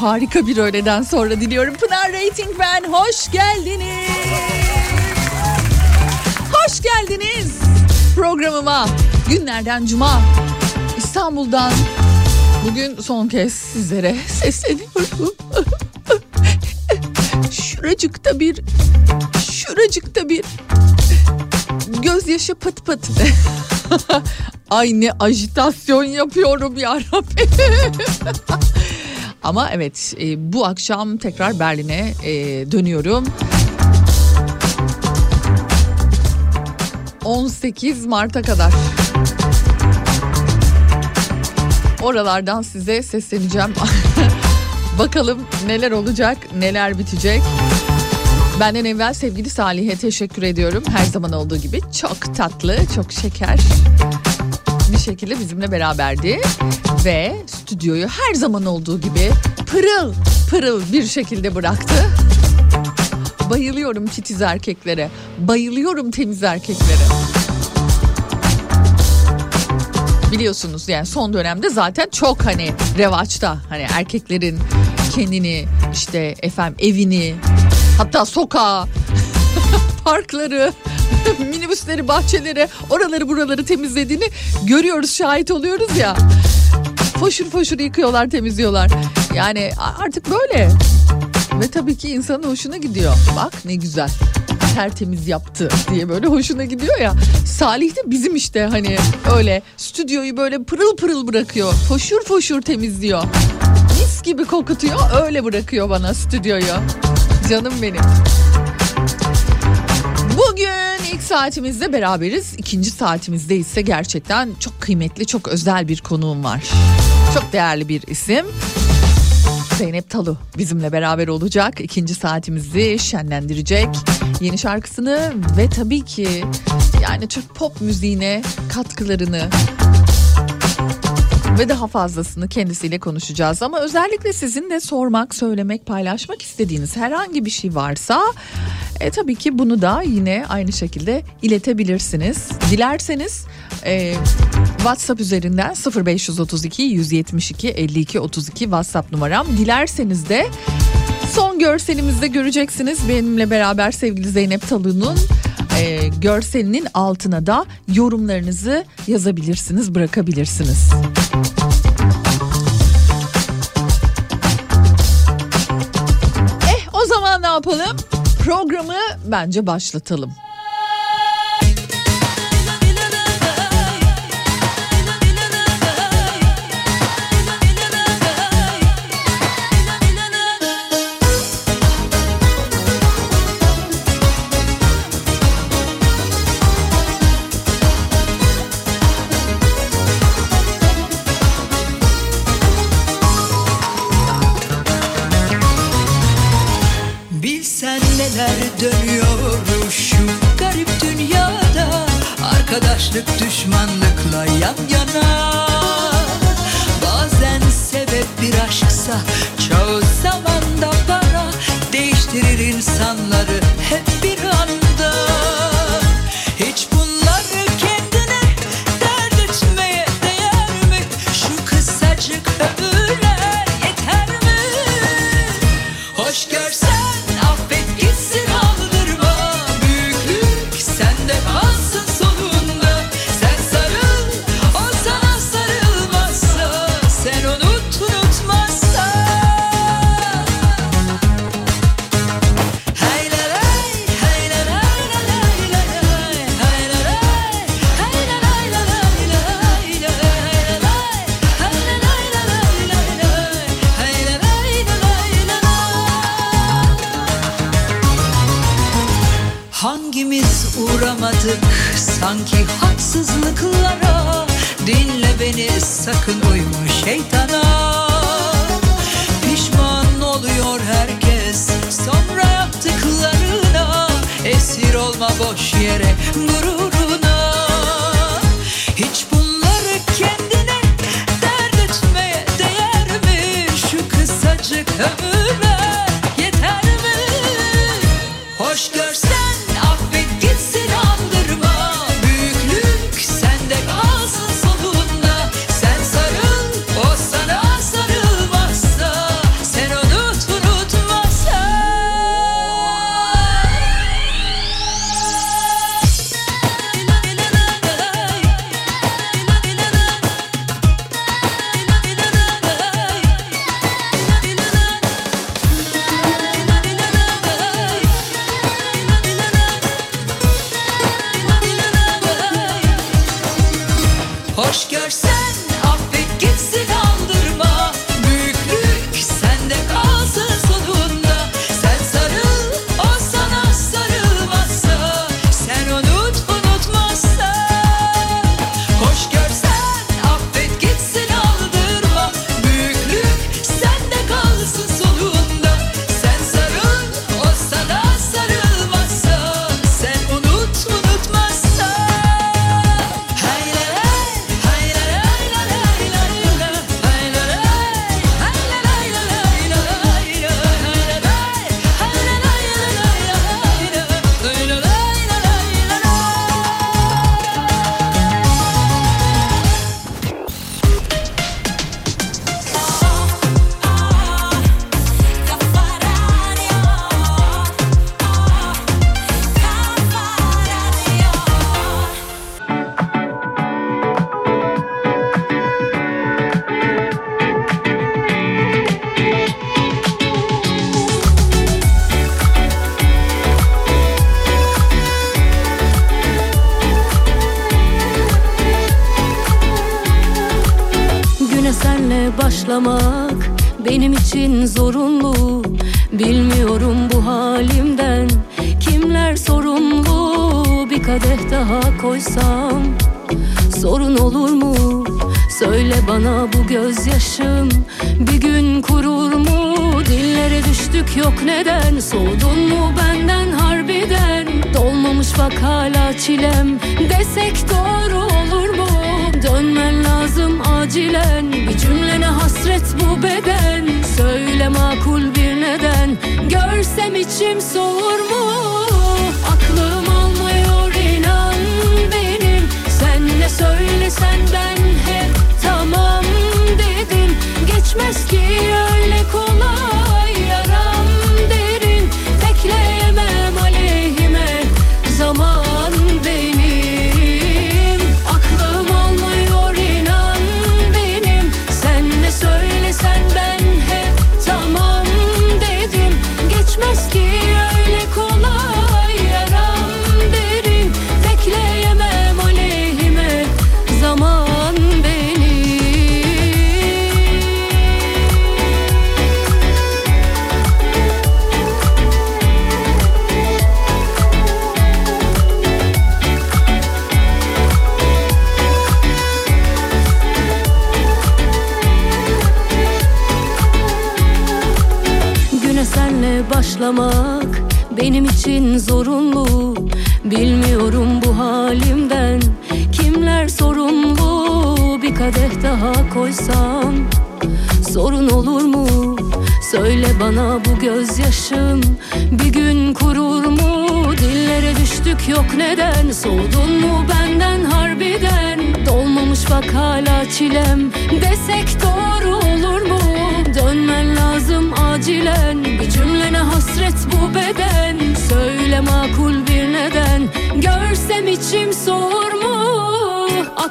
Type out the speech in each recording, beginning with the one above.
Harika bir öğleden sonra diliyorum. Pınar Rating ben. Hoş geldiniz. Hoş geldiniz programıma. Günlerden cuma. İstanbul'dan bugün son kez sizlere sesleniyorum. Şuracıkta bir şuracıkta bir gözyaşı pıt pıt. Ay ne ajitasyon yapıyorum ya Rabbim. Ama evet e, bu akşam tekrar Berlin'e e, dönüyorum. 18 Mart'a kadar. Oralardan size sesleneceğim. Bakalım neler olacak, neler bitecek. Benden evvel sevgili Salih'e teşekkür ediyorum. Her zaman olduğu gibi çok tatlı, çok şeker bir şekilde bizimle beraberdi. Ve stüdyoyu her zaman olduğu gibi pırıl pırıl bir şekilde bıraktı. Bayılıyorum titiz erkeklere. Bayılıyorum temiz erkeklere. Biliyorsunuz yani son dönemde zaten çok hani revaçta. Hani erkeklerin kendini işte efendim evini hatta sokağı parkları minibüsleri bahçeleri oraları buraları temizlediğini görüyoruz şahit oluyoruz ya. Foşur foşur yıkıyorlar temizliyorlar. Yani artık böyle. Ve tabii ki insanın hoşuna gidiyor. Bak ne güzel tertemiz yaptı diye böyle hoşuna gidiyor ya. Salih de bizim işte hani öyle stüdyoyu böyle pırıl pırıl bırakıyor. Foşur foşur temizliyor. Mis gibi kokutuyor öyle bırakıyor bana stüdyoyu. Canım benim. Bugün ilk saatimizde beraberiz. ikinci saatimizde ise gerçekten çok kıymetli, çok özel bir konuğum var. Çok değerli bir isim. Zeynep Talu bizimle beraber olacak. İkinci saatimizi şenlendirecek. Yeni şarkısını ve tabii ki yani Türk pop müziğine katkılarını ve daha fazlasını kendisiyle konuşacağız. Ama özellikle sizin de sormak, söylemek, paylaşmak istediğiniz herhangi bir şey varsa e, tabii ki bunu da yine aynı şekilde iletebilirsiniz. Dilerseniz e, WhatsApp üzerinden 0532 172 52 32 WhatsApp numaram. Dilerseniz de son görselimizde göreceksiniz benimle beraber sevgili Zeynep Talı'nın e, görselinin altına da yorumlarınızı yazabilirsiniz, bırakabilirsiniz. Eh o zaman ne yapalım? Programı bence başlatalım. kardeşlik düşmanlıkla yan yana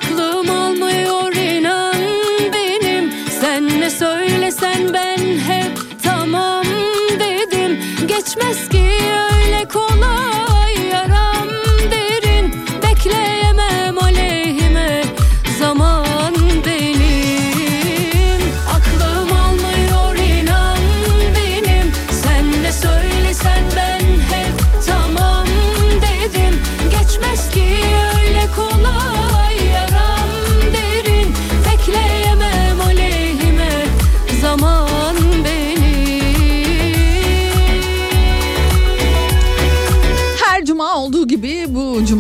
Aklım almıyor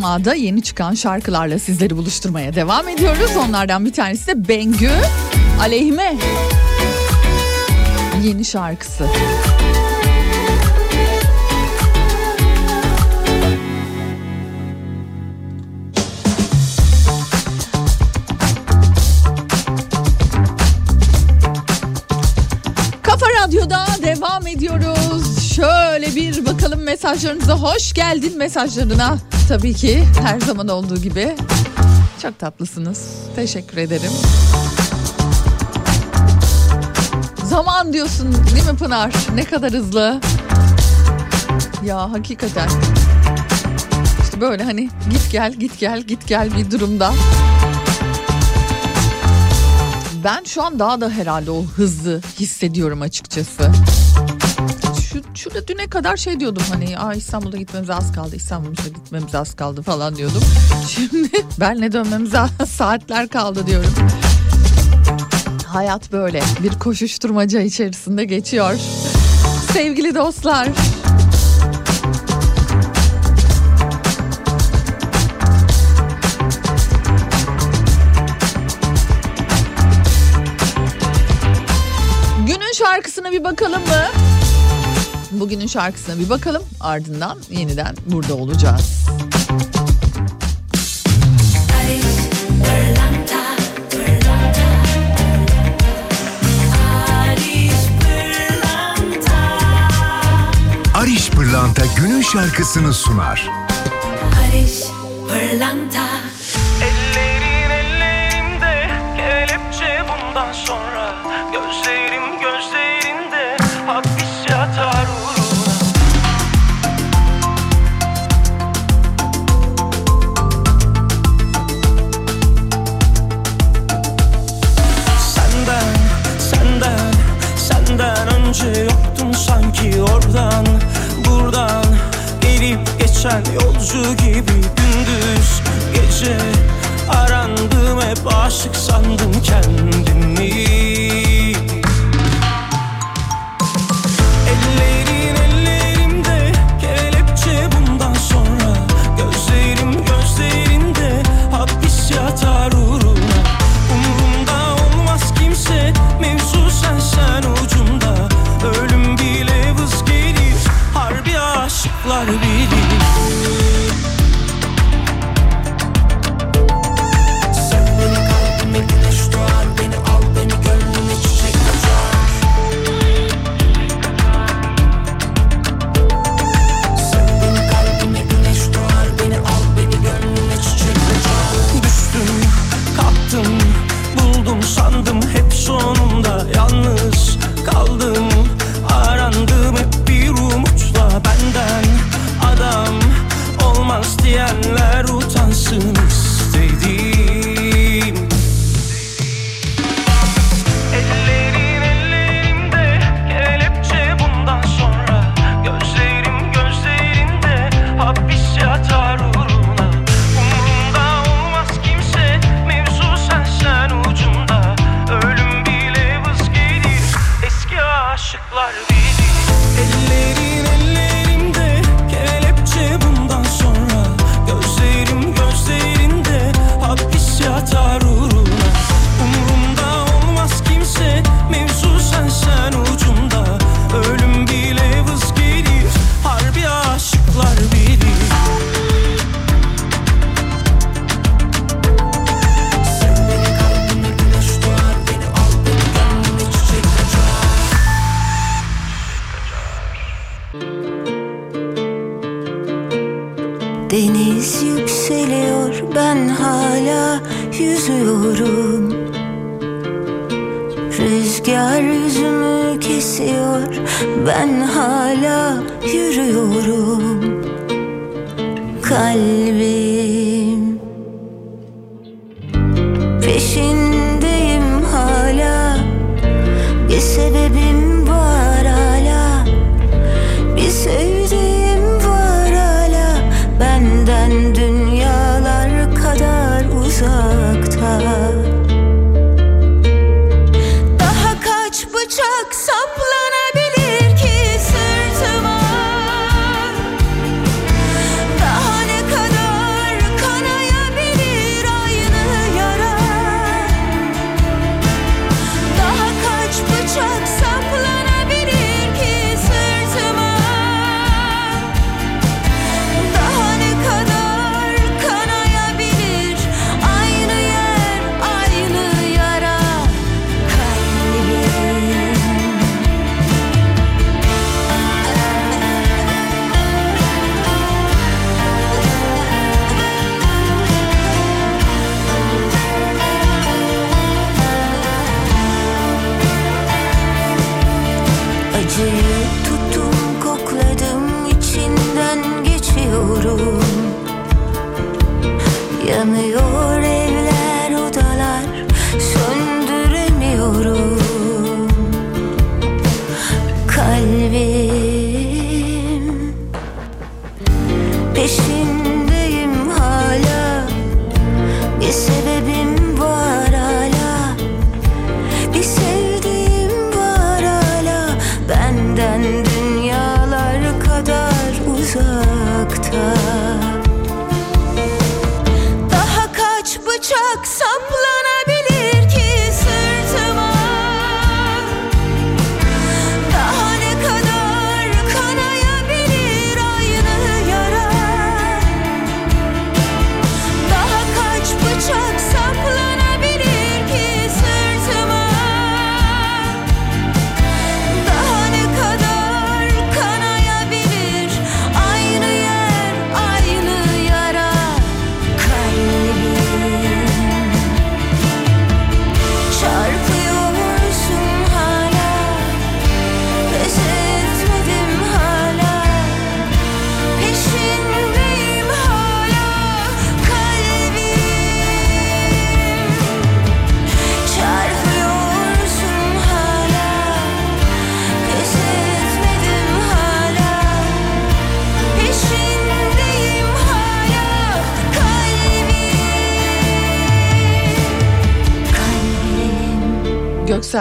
cumada yeni çıkan şarkılarla sizleri buluşturmaya devam ediyoruz. Onlardan bir tanesi de Bengü Aleyhime yeni şarkısı. Kafa Radyo'da devam ediyoruz. Şöyle bir bakalım mesajlarınıza. Hoş geldin mesajlarına. Tabii ki her zaman olduğu gibi. Çok tatlısınız. Teşekkür ederim. Zaman diyorsun değil mi Pınar? Ne kadar hızlı. Ya hakikaten. İşte böyle hani git gel git gel git gel bir durumda. Ben şu an daha da herhalde o hızlı hissediyorum açıkçası. Şu, şurada düne kadar şey diyordum hani Aa, İstanbul'da gitmemize az kaldı İstanbul'da gitmemize az kaldı falan diyordum. Şimdi benle dönmemize saatler kaldı diyorum. Hayat böyle bir koşuşturmaca içerisinde geçiyor. Sevgili dostlar. Günün şarkısına bir bakalım mı? Bugünün şarkısına bir bakalım. Ardından yeniden burada olacağız. Ariş Pırlanta günün şarkısını sunar. Barış Pırlanta Sen yolcu gibi gündüz gece. Arandım hep aşık sandım kendimi.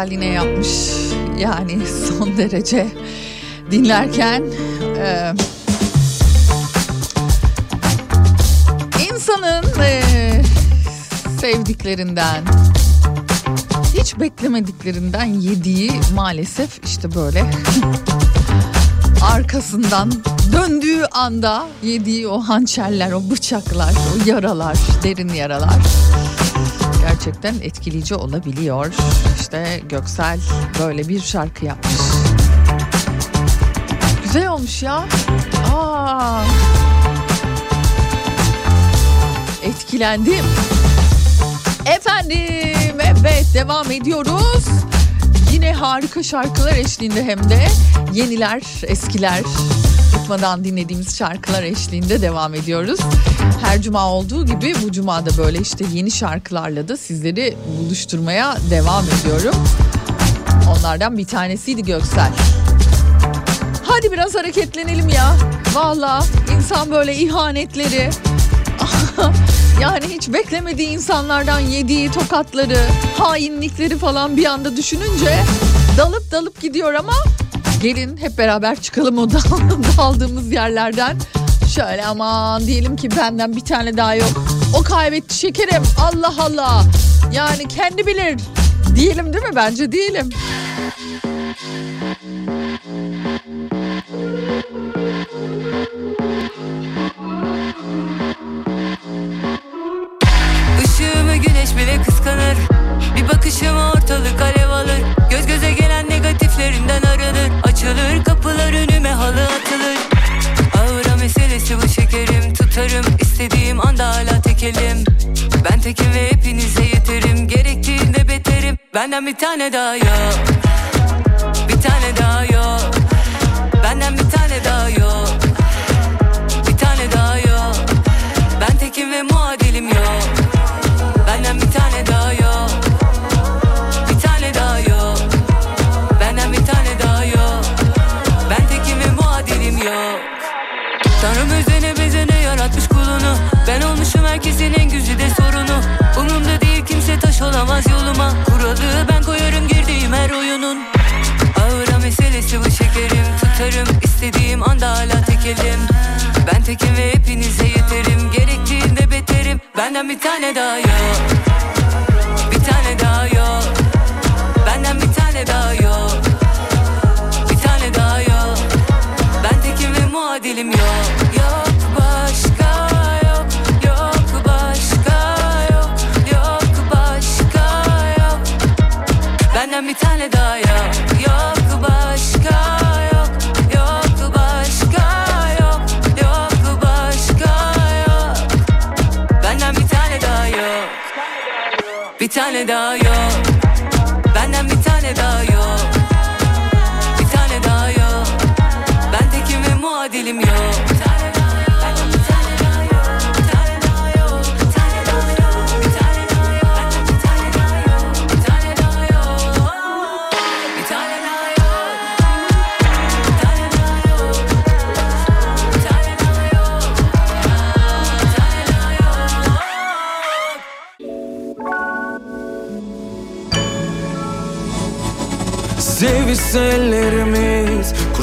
Yine yapmış. Yani son derece dinlerken e, insanın e, sevdiklerinden hiç beklemediklerinden yediği maalesef işte böyle arkasından döndüğü anda yediği o hançerler, o bıçaklar, o yaralar, derin yaralar gerçekten etkileyici olabiliyor. İşte Göksel böyle bir şarkı yapmış. Güzel olmuş ya. Aa. Etkilendim. Efendim evet devam ediyoruz. Yine harika şarkılar eşliğinde hem de yeniler eskiler bıkmadan dinlediğimiz şarkılar eşliğinde devam ediyoruz. Her cuma olduğu gibi bu cuma da böyle işte yeni şarkılarla da sizleri buluşturmaya devam ediyorum. Onlardan bir tanesiydi Göksel. Hadi biraz hareketlenelim ya. Valla insan böyle ihanetleri yani hiç beklemediği insanlardan yediği tokatları, hainlikleri falan bir anda düşününce dalıp dalıp gidiyor ama gelin hep beraber çıkalım o dal- daldığımız yerlerden. Şöyle aman diyelim ki benden bir tane daha yok. O kaybetti şekerim. Allah Allah. Yani kendi bilir. Diyelim değil mi? Bence diyelim. Benden bir tane daha yok. Bir tane daha yok. Benden bir tane daha yok. Bir tane daha yok. Ben tekim ve muadilim yok. Benden bir tane daha yok. Bir tane daha yok. Benden bir tane daha yok. Ben tekim ve muadilim yok. Tanrım özene bezene yaratmış kulunu. Ben olmuşum herkesin en güzide sorunu. Umumda değil kimse taş olamaz yoluma istediğim anda hala tekelim. Ben tekim ve hepinize yeterim. Gerektiğinde beterim. Benden bir tane daha yok. Bir tane daha yok. Benden bir tane daha yok. Bir tane daha yok. Ben tekim ve muadilim yok. Yok başka yok. Yok başka yok. Yok başka yok. Benden bir tane daha yok. Yok Bir tane daha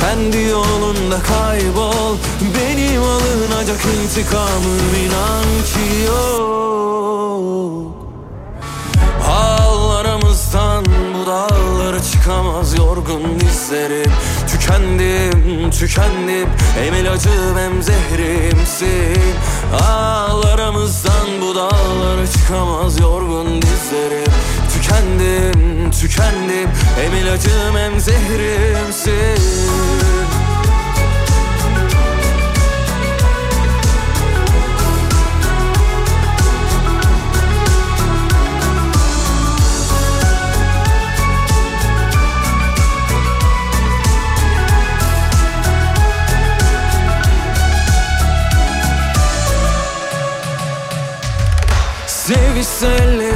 Kendi yolunda kaybol Benim alınacak intikamım inan ki yok. Ağlarımızdan bu dağlara çıkamaz yorgun dizlerim. Tükendim, tükendim Hem ilacım hem zehrimsin. Ağlarımızdan bu dağlara çıkamaz yorgun dizlerim Tükendim, tükendim. Hem ilacım hem zehrimsin. Sevişselim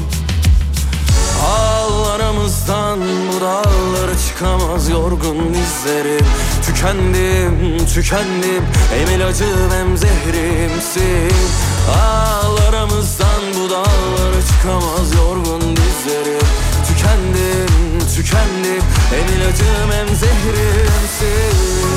Al bu dağlara çıkamaz yorgun dizlerim. Tükendim, tükendim Hem ilacım hem zehrimsin. Al aramızdan bu dağlara çıkamaz yorgun dizlerim. Tükendim, tükendim Hem ilacım hem zehrimsin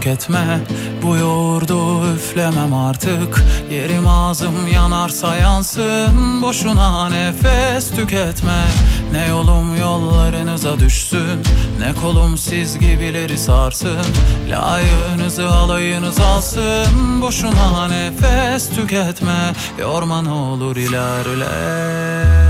tüketme Bu yoğurdu üflemem artık. Yerim ağzım yanarsa yansın Boşuna nefes tüketme. Ne yolum yollarınıza düşsün Ne kolum siz gibileri sarsın. Layığınızı alayınız alsın Boşuna nefes tüketme. Yorma ne olur ilerle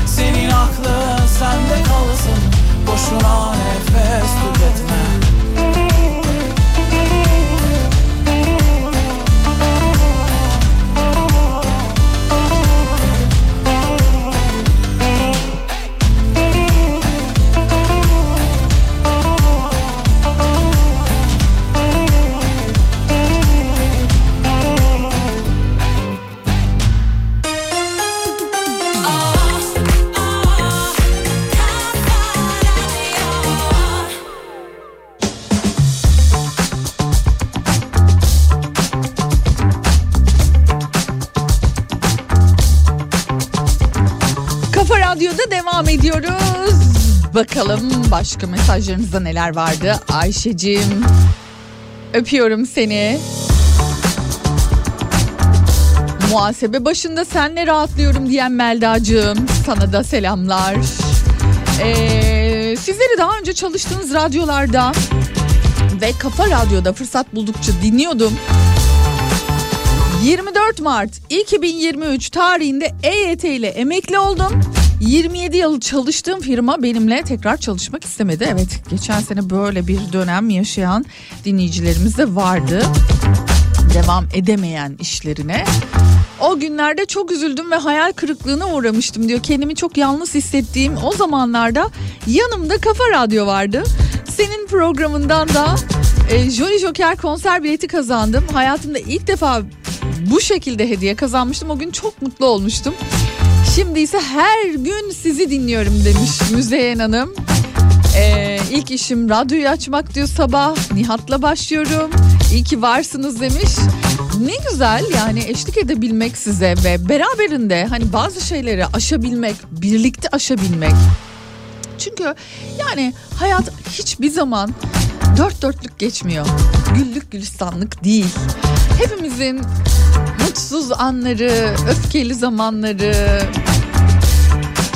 Senin aklın sende kalsın. Boşuna nefes tüketme devam ediyoruz. Bakalım başka mesajlarınızda neler vardı? Ayşe'cim öpüyorum seni. Muhasebe başında senle rahatlıyorum diyen Melda'cığım. Sana da selamlar. Ee, sizleri daha önce çalıştığınız radyolarda ve Kafa Radyo'da fırsat buldukça dinliyordum. 24 Mart 2023 tarihinde EYT ile emekli oldum. 27 yıl çalıştığım firma benimle tekrar çalışmak istemedi. Evet geçen sene böyle bir dönem yaşayan dinleyicilerimiz de vardı. Devam edemeyen işlerine. O günlerde çok üzüldüm ve hayal kırıklığına uğramıştım diyor. Kendimi çok yalnız hissettiğim o zamanlarda yanımda Kafa Radyo vardı. Senin programından da e, Jolly Joker konser bileti kazandım. Hayatımda ilk defa bu şekilde hediye kazanmıştım. O gün çok mutlu olmuştum. Şimdi ise her gün sizi dinliyorum demiş Müzeyyen Hanım. Ee, ilk işim radyoyu açmak diyor sabah. Nihat'la başlıyorum. İyi ki varsınız demiş. Ne güzel yani eşlik edebilmek size ve beraberinde hani bazı şeyleri aşabilmek, birlikte aşabilmek. Çünkü yani hayat hiçbir zaman dört dörtlük geçmiyor. Güllük gülistanlık değil. Hepimizin mutsuz anları, öfkeli zamanları,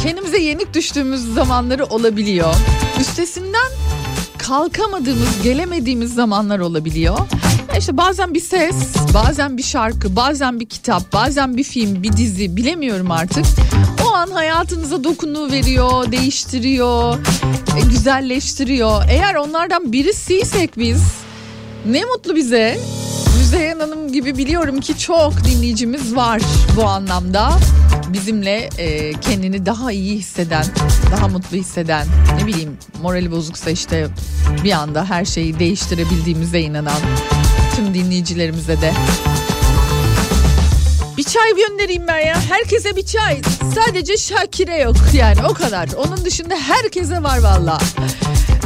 kendimize yenik düştüğümüz zamanları olabiliyor. Üstesinden kalkamadığımız, gelemediğimiz zamanlar olabiliyor. İşte bazen bir ses, bazen bir şarkı, bazen bir kitap, bazen bir film, bir dizi bilemiyorum artık. O an hayatınıza dokunu veriyor, değiştiriyor, e, güzelleştiriyor. Eğer onlardan birisiysek biz ne mutlu bize. Müzeyyen Hanım gibi biliyorum ki çok dinleyicimiz var bu anlamda. Bizimle e, kendini daha iyi hisseden, daha mutlu hisseden, ne bileyim morali bozuksa işte bir anda her şeyi değiştirebildiğimize inanan tüm dinleyicilerimize de. Bir çay göndereyim ben ya. Herkese bir çay. Sadece Şakir'e yok yani o kadar. Onun dışında herkese var valla.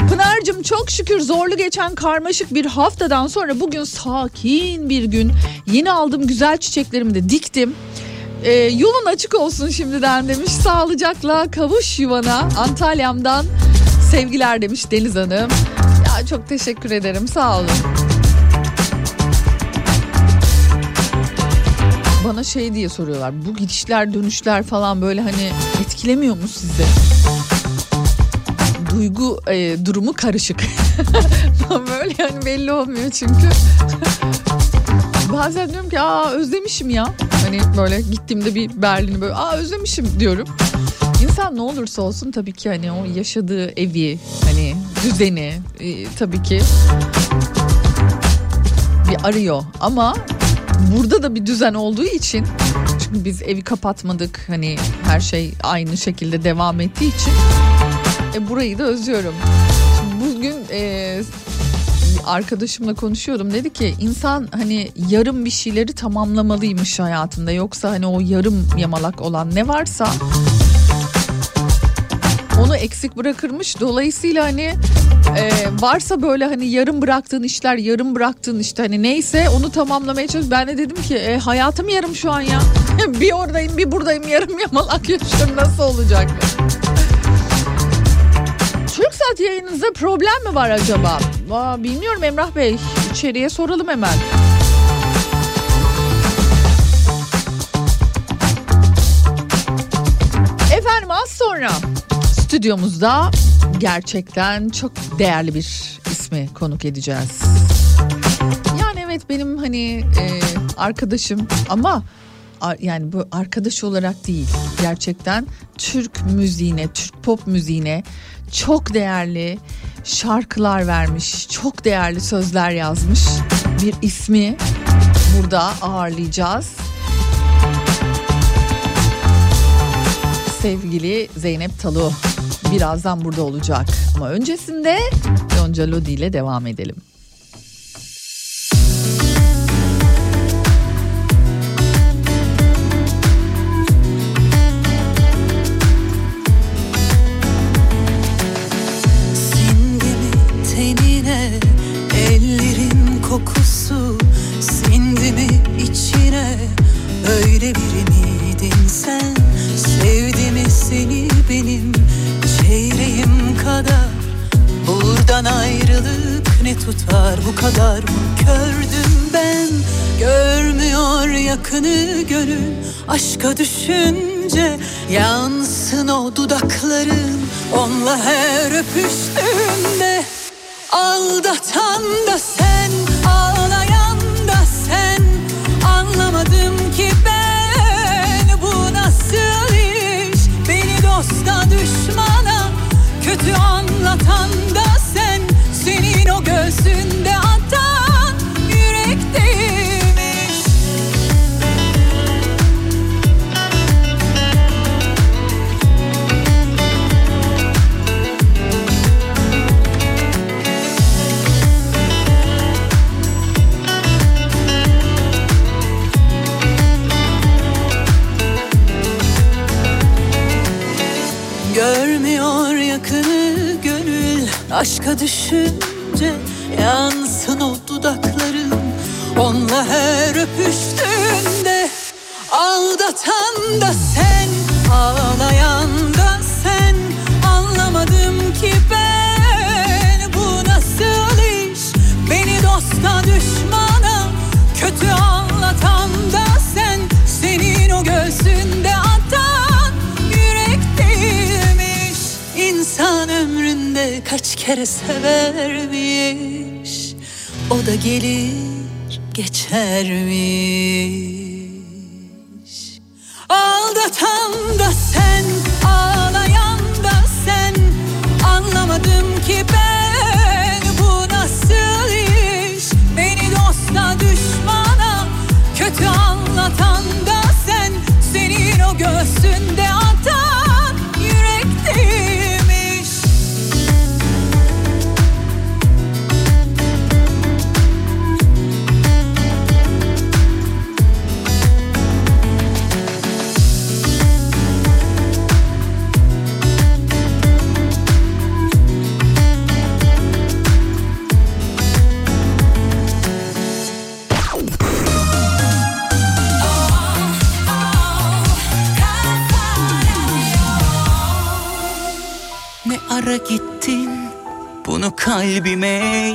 Pınar'cığım çok şükür zorlu geçen karmaşık bir haftadan sonra bugün sakin bir gün. Yeni aldığım güzel çiçeklerimi de diktim. Ee, yolun açık olsun şimdiden demiş. Sağlıcakla kavuş yuvana Antalya'mdan sevgiler demiş Deniz Hanım. Ya çok teşekkür ederim sağ olun. Bana şey diye soruyorlar. Bu gidişler dönüşler falan böyle hani etkilemiyor mu sizi? Duygu e, durumu karışık. böyle yani belli olmuyor çünkü. Bazen diyorum ki aa özlemişim ya. Hani böyle gittiğimde bir Berlin'i böyle aa özlemişim diyorum. İnsan ne olursa olsun tabii ki hani o yaşadığı evi hani düzeni e, tabii ki bir arıyor ama burada da bir düzen olduğu için çünkü biz evi kapatmadık hani her şey aynı şekilde devam ettiği için e, burayı da özlüyorum. Şimdi bugün e, arkadaşımla konuşuyordum dedi ki insan hani yarım bir şeyleri tamamlamalıymış hayatında yoksa hani o yarım yamalak olan ne varsa onu eksik bırakırmış. Dolayısıyla hani e, varsa böyle hani yarım bıraktığın işler, yarım bıraktığın işte hani neyse onu tamamlamaya çalış. Ben de dedim ki e, hayatım yarım şu an ya. bir oradayım bir buradayım yarım yamalak yaşıyorum nasıl olacak? Türk Saat yayınınızda problem mi var acaba? Aa, bilmiyorum Emrah Bey. İçeriye soralım hemen. Efendim az sonra stüdyomuzda gerçekten çok değerli bir ismi konuk edeceğiz. Yani evet benim hani e, arkadaşım ama yani bu arkadaş olarak değil gerçekten Türk müziğine, Türk pop müziğine çok değerli şarkılar vermiş, çok değerli sözler yazmış bir ismi burada ağırlayacağız. Sevgili Zeynep Talu birazdan burada olacak. Ama öncesinde Yonca Lodi ile devam edelim. Tutar bu kadar mı? Kördüm ben Görmüyor yakını gönül. Aşka düşünce Yansın o dudakların. Onunla her öpüştüğünde Aldatan da sen. Ağlayan kere severmiş O da gelir geçermiş kalbime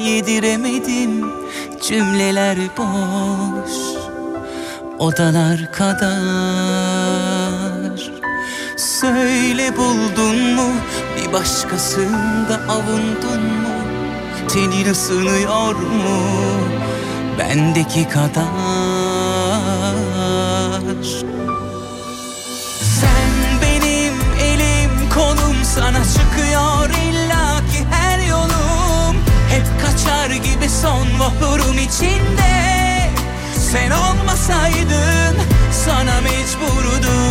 yediremedim. Cümleler boş odalar kadar. Söyle buldun mu bir başkasında avundun mu? Tenin ısınıyor mu bendeki kadar? Sen benim elim kolum sana çıkıyor son vahurum içinde. Sen olmasaydın sana mecburdum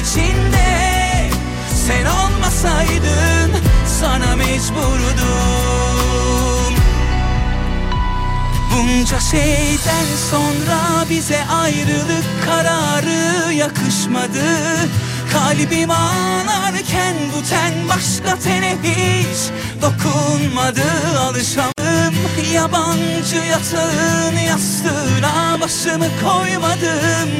içinde Sen olmasaydın sana mecburdum. Bunca şeyden sonra bize ayrılık kararı yakışmadı. Kalbim ağlarken bu ten başka tene hiç dokunmadı. Alışamadım yabancı yatağın yastığına başımı koymadım.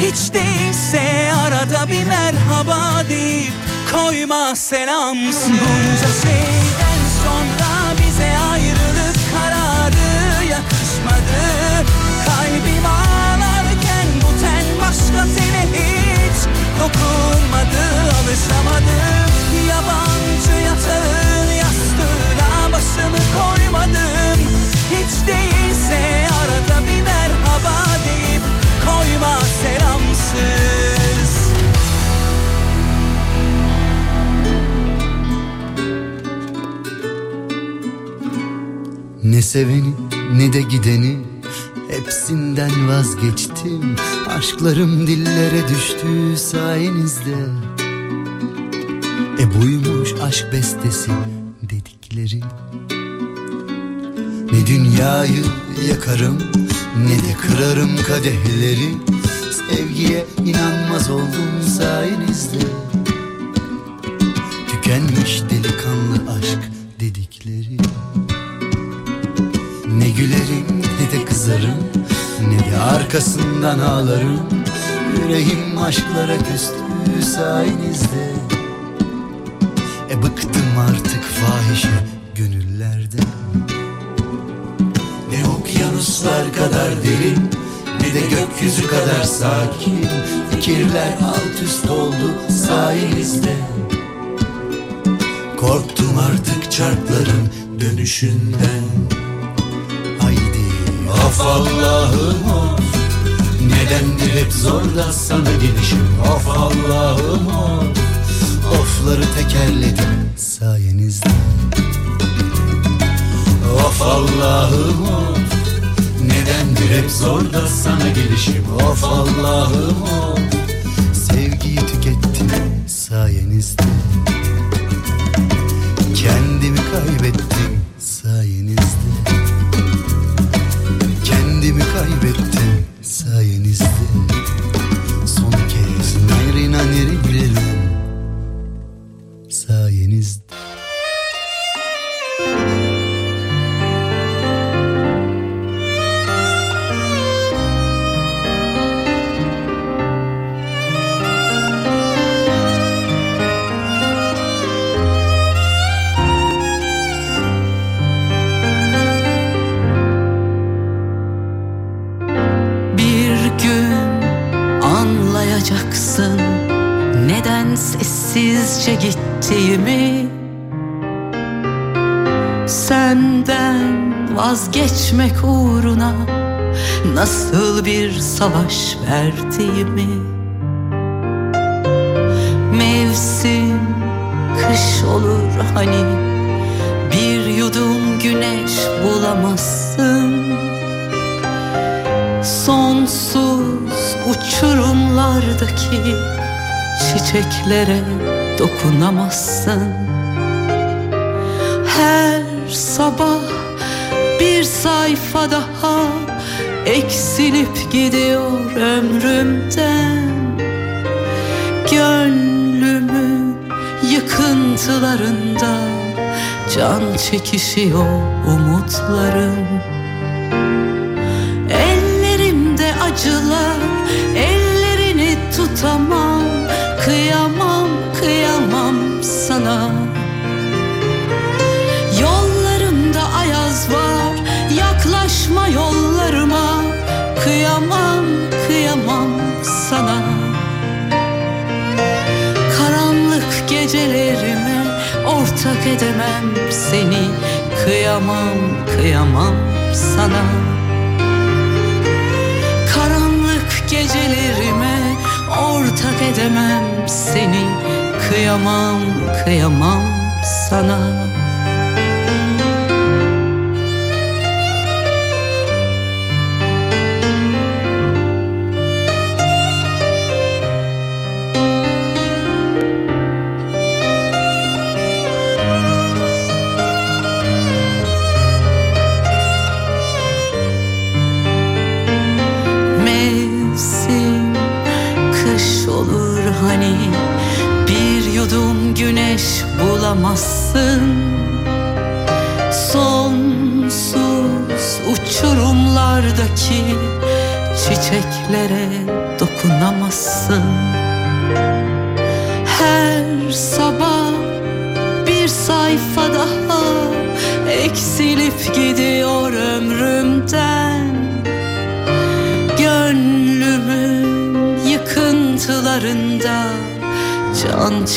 Hiç değilse arada bir merhaba deyip koyma selamsın. Bunca şeyden sonra bize ayrılık kararı yakışmadı. Kalbim ağlarken bu ten başka tene hiç dokunmadı. Alışamadım yabancı yatağın yastığına başımı koymadım Hiç değilse arada bir merhaba deyip koyma selamsız. Ne seveni ne de gideni Hepsinden vazgeçtim. Aşklarım dillere düştü sayenizde. E buymuş aşk bestesi dedikleri Ne dünyayı yakarım ne de kırarım kadehleri. Sevgiye inanmaz oldum sayenizde. Tükenmiş delikanlı aşk dedikleri. Ne gülerim ne de kızarım Ne de arkasından ağlarım. Yüreğim aşklara küstü sayenizde. E bıktım artık fahişe kadar derin Ne de gökyüzü kadar sakin. Fikirler alt üst oldu sayenizde. Korktum artık çarkların dönüşünden. Haydi of Allah'ım of. Nedendir hep zor da sana gelişim? Of Allah'ım of. Ofları tekerledim sayenizde. Of Allah'ım of Nedendir hep zor da sana gelişim. Of Allah'ım of. Sevgiyi tükettim sayenizde. Kendimi kaybettim nasıl bir savaş verdiğimi? Mevsim kış olur hani bir yudum güneş bulamazsın. Sonsuz uçurumlardaki çiçeklere dokunamazsın. Her sabah bir sayfa daha eksilip gidiyor ömrümden. Gönlümün yıkıntılarında can çekişiyor umutlarım ortak edemem seni. Kıyamam kıyamam sana. Karanlık gecelerime ortak edemem seni. Kıyamam kıyamam sana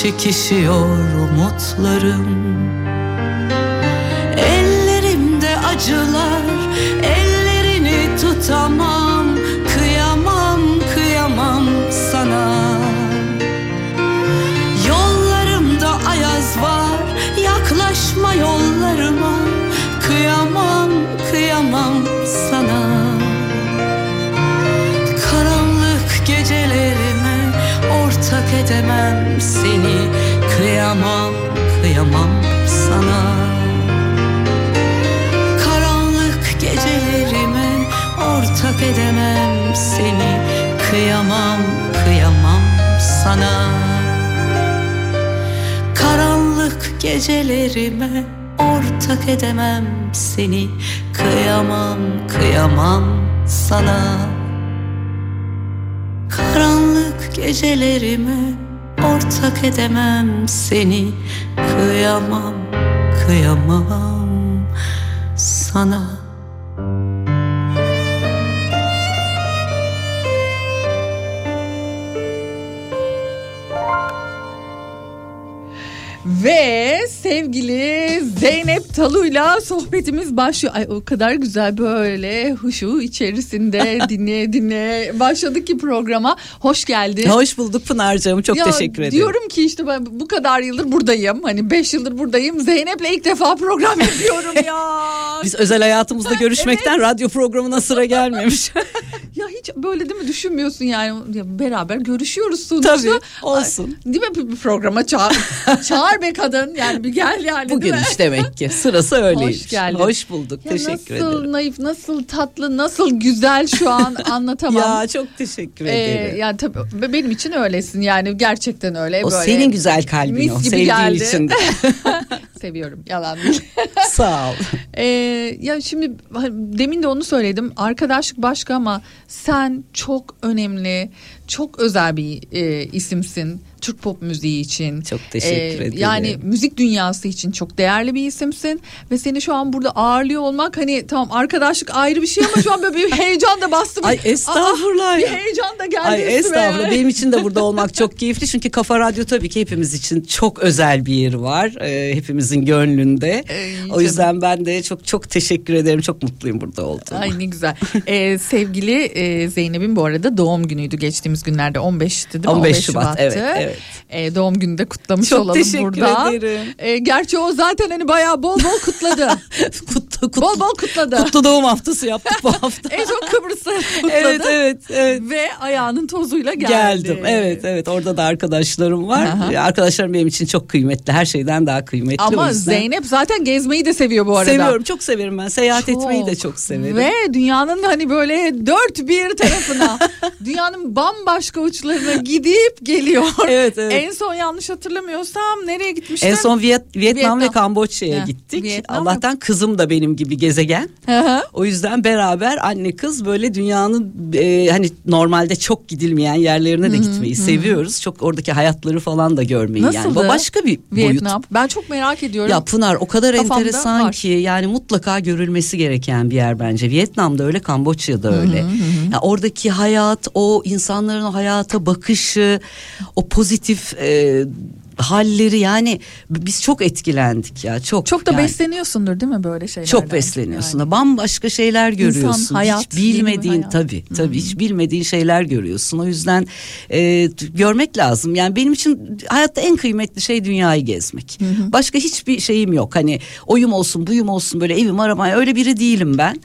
çekişiyor umutlarım. Ellerimde acılar ellerini tutamam Kıyamam kıyamam sana. Yollarımda ayaz var yaklaşma yollarıma Kıyamam kıyamam sana. Karanlık gecelerime ortak edemem Kıyamam kıyamam sana. Karanlık gecelerime ortak edemem seni. Kıyamam kıyamam sana. Karanlık gecelerime ortak edemem seni. Kıyamam kıyamam sana Ve sevgili Zeynep Talu'yla sohbetimiz başlıyor. Ay o kadar güzel böyle huşu içerisinde dinleye dinleye başladık ki programa. Hoş geldin. Hoş bulduk Pınar'cığım çok Ya teşekkür ederim. Diyorum ki işte ben bu kadar yıldır buradayım. Hani 5 yıldır buradayım. Zeynep'le ilk defa program yapıyorum ya. Biz özel hayatımızda görüşmekten radyo programına sıra gelmemiş. Ya hiç böyle değil mi düşünmüyorsun yani Ya beraber görüşüyoruz sonuçta. Tabii, olsun. Ay, Değil mi bir programa çağır. çağır be kadın yani bir gel yani Bugün iş demek ki sırası öyleymiş. Hoş geldin. Hoş bulduk Ya teşekkür nasıl ederim. naif, nasıl tatlı, nasıl güzel şu an anlatamam. Ya çok teşekkür Ee, ederim. yani tabii be- benim için öylesin yani gerçekten öyle. o böyle senin güzel kalbin mis o gibi sevdiğin geldi. için de. Seviyorum yalan değil. Sağ ol. Ee, ya şimdi demin de onu söyledim. Arkadaşlık başka ama sen çok önemli, çok özel bir e, isimsin. Türk pop müziği için. Çok teşekkür ederim. Yani müzik dünyası için çok değerli bir isimsin ve seni şu an burada ağırlıyor olmak hani tamam arkadaşlık ayrı bir şey ama şu an böyle bir heyecan da bastı. Ay estağfurullah Aa, bir heyecan da geldi Ay üstüme. estağfurullah benim için de burada olmak çok keyifli çünkü Kafa Radyo tabii ki hepimiz için çok özel bir yeri var Ee, hepimizin gönlünde. o yüzden ben de çok çok teşekkür ederim çok mutluyum burada olduğuma. Ay ne güzel. Ee, sevgili e, Zeynep'in bu arada doğum günüydü geçtiğimiz günlerde 15'ti değil mi? 15 Şubat, Şubat'tı. evet, evet. Ee, doğum günü de kutlamış Çok olalım teşekkür burada. ederim. Ee, gerçi o zaten hani bayağı bol bol kutladı. kutlu, kutlu, bol bol kutladı. kutlu doğum haftası yaptık bu hafta. en çok Kıbrıs'ta kutladı. evet evet evet. Ve ayağının tozuyla geldi. Geldim. Evet evet orada da arkadaşlarım var. Aha. Ee, Arkadaşlarım benim için çok kıymetli. Her şeyden daha kıymetli. o Ama yüzden. Zeynep zaten gezmeyi de seviyor bu arada. Seviyorum çok severim ben. Seyahat Çok. etmeyi de çok severim. Ve dünyanın hani böyle dört bir tarafına dünyanın bambaşka uçlarına gidip geliyor. Evet, evet. En son yanlış hatırlamıyorsam nereye gitmiştin? En son Viyet- Vietnam, ve Vietnam. Kamboçya'ya Ha, gittik. Vietnam Allah'tan kızım da benim gibi gezegen. O yüzden beraber anne kız böyle dünyanın e, hani normalde çok gidilmeyen yerlerine de gitmeyi seviyoruz. Çok oradaki hayatları falan da görmeyi yani. Nasıldı? Bu başka bir boyut. Vietnam. Ben çok merak ediyorum. Ya Pınar o kadar Kafamda enteresan var. ki yani mutlaka görülmesi gereken bir yer bence. Vietnam'da öyle, Kamboçya'da öyle. Ya oradaki hayat, o insanların o hayata bakışı, o pozitif e, halleri yani biz çok etkilendik ya çok. çok da yani. besleniyorsundur değil mi böyle şeylerden? Çok besleniyorsun da bambaşka şeyler görüyorsun. hayat, hiç bilmediğin hayat. tabii tabii hiç bilmediğin şeyler görüyorsun. O yüzden e, görmek lazım. Yani benim için hayatta en kıymetli şey dünyayı gezmek. Başka hiçbir şeyim yok. Hani oyum olsun, buyum olsun böyle evim aramaya öyle biri değilim ben.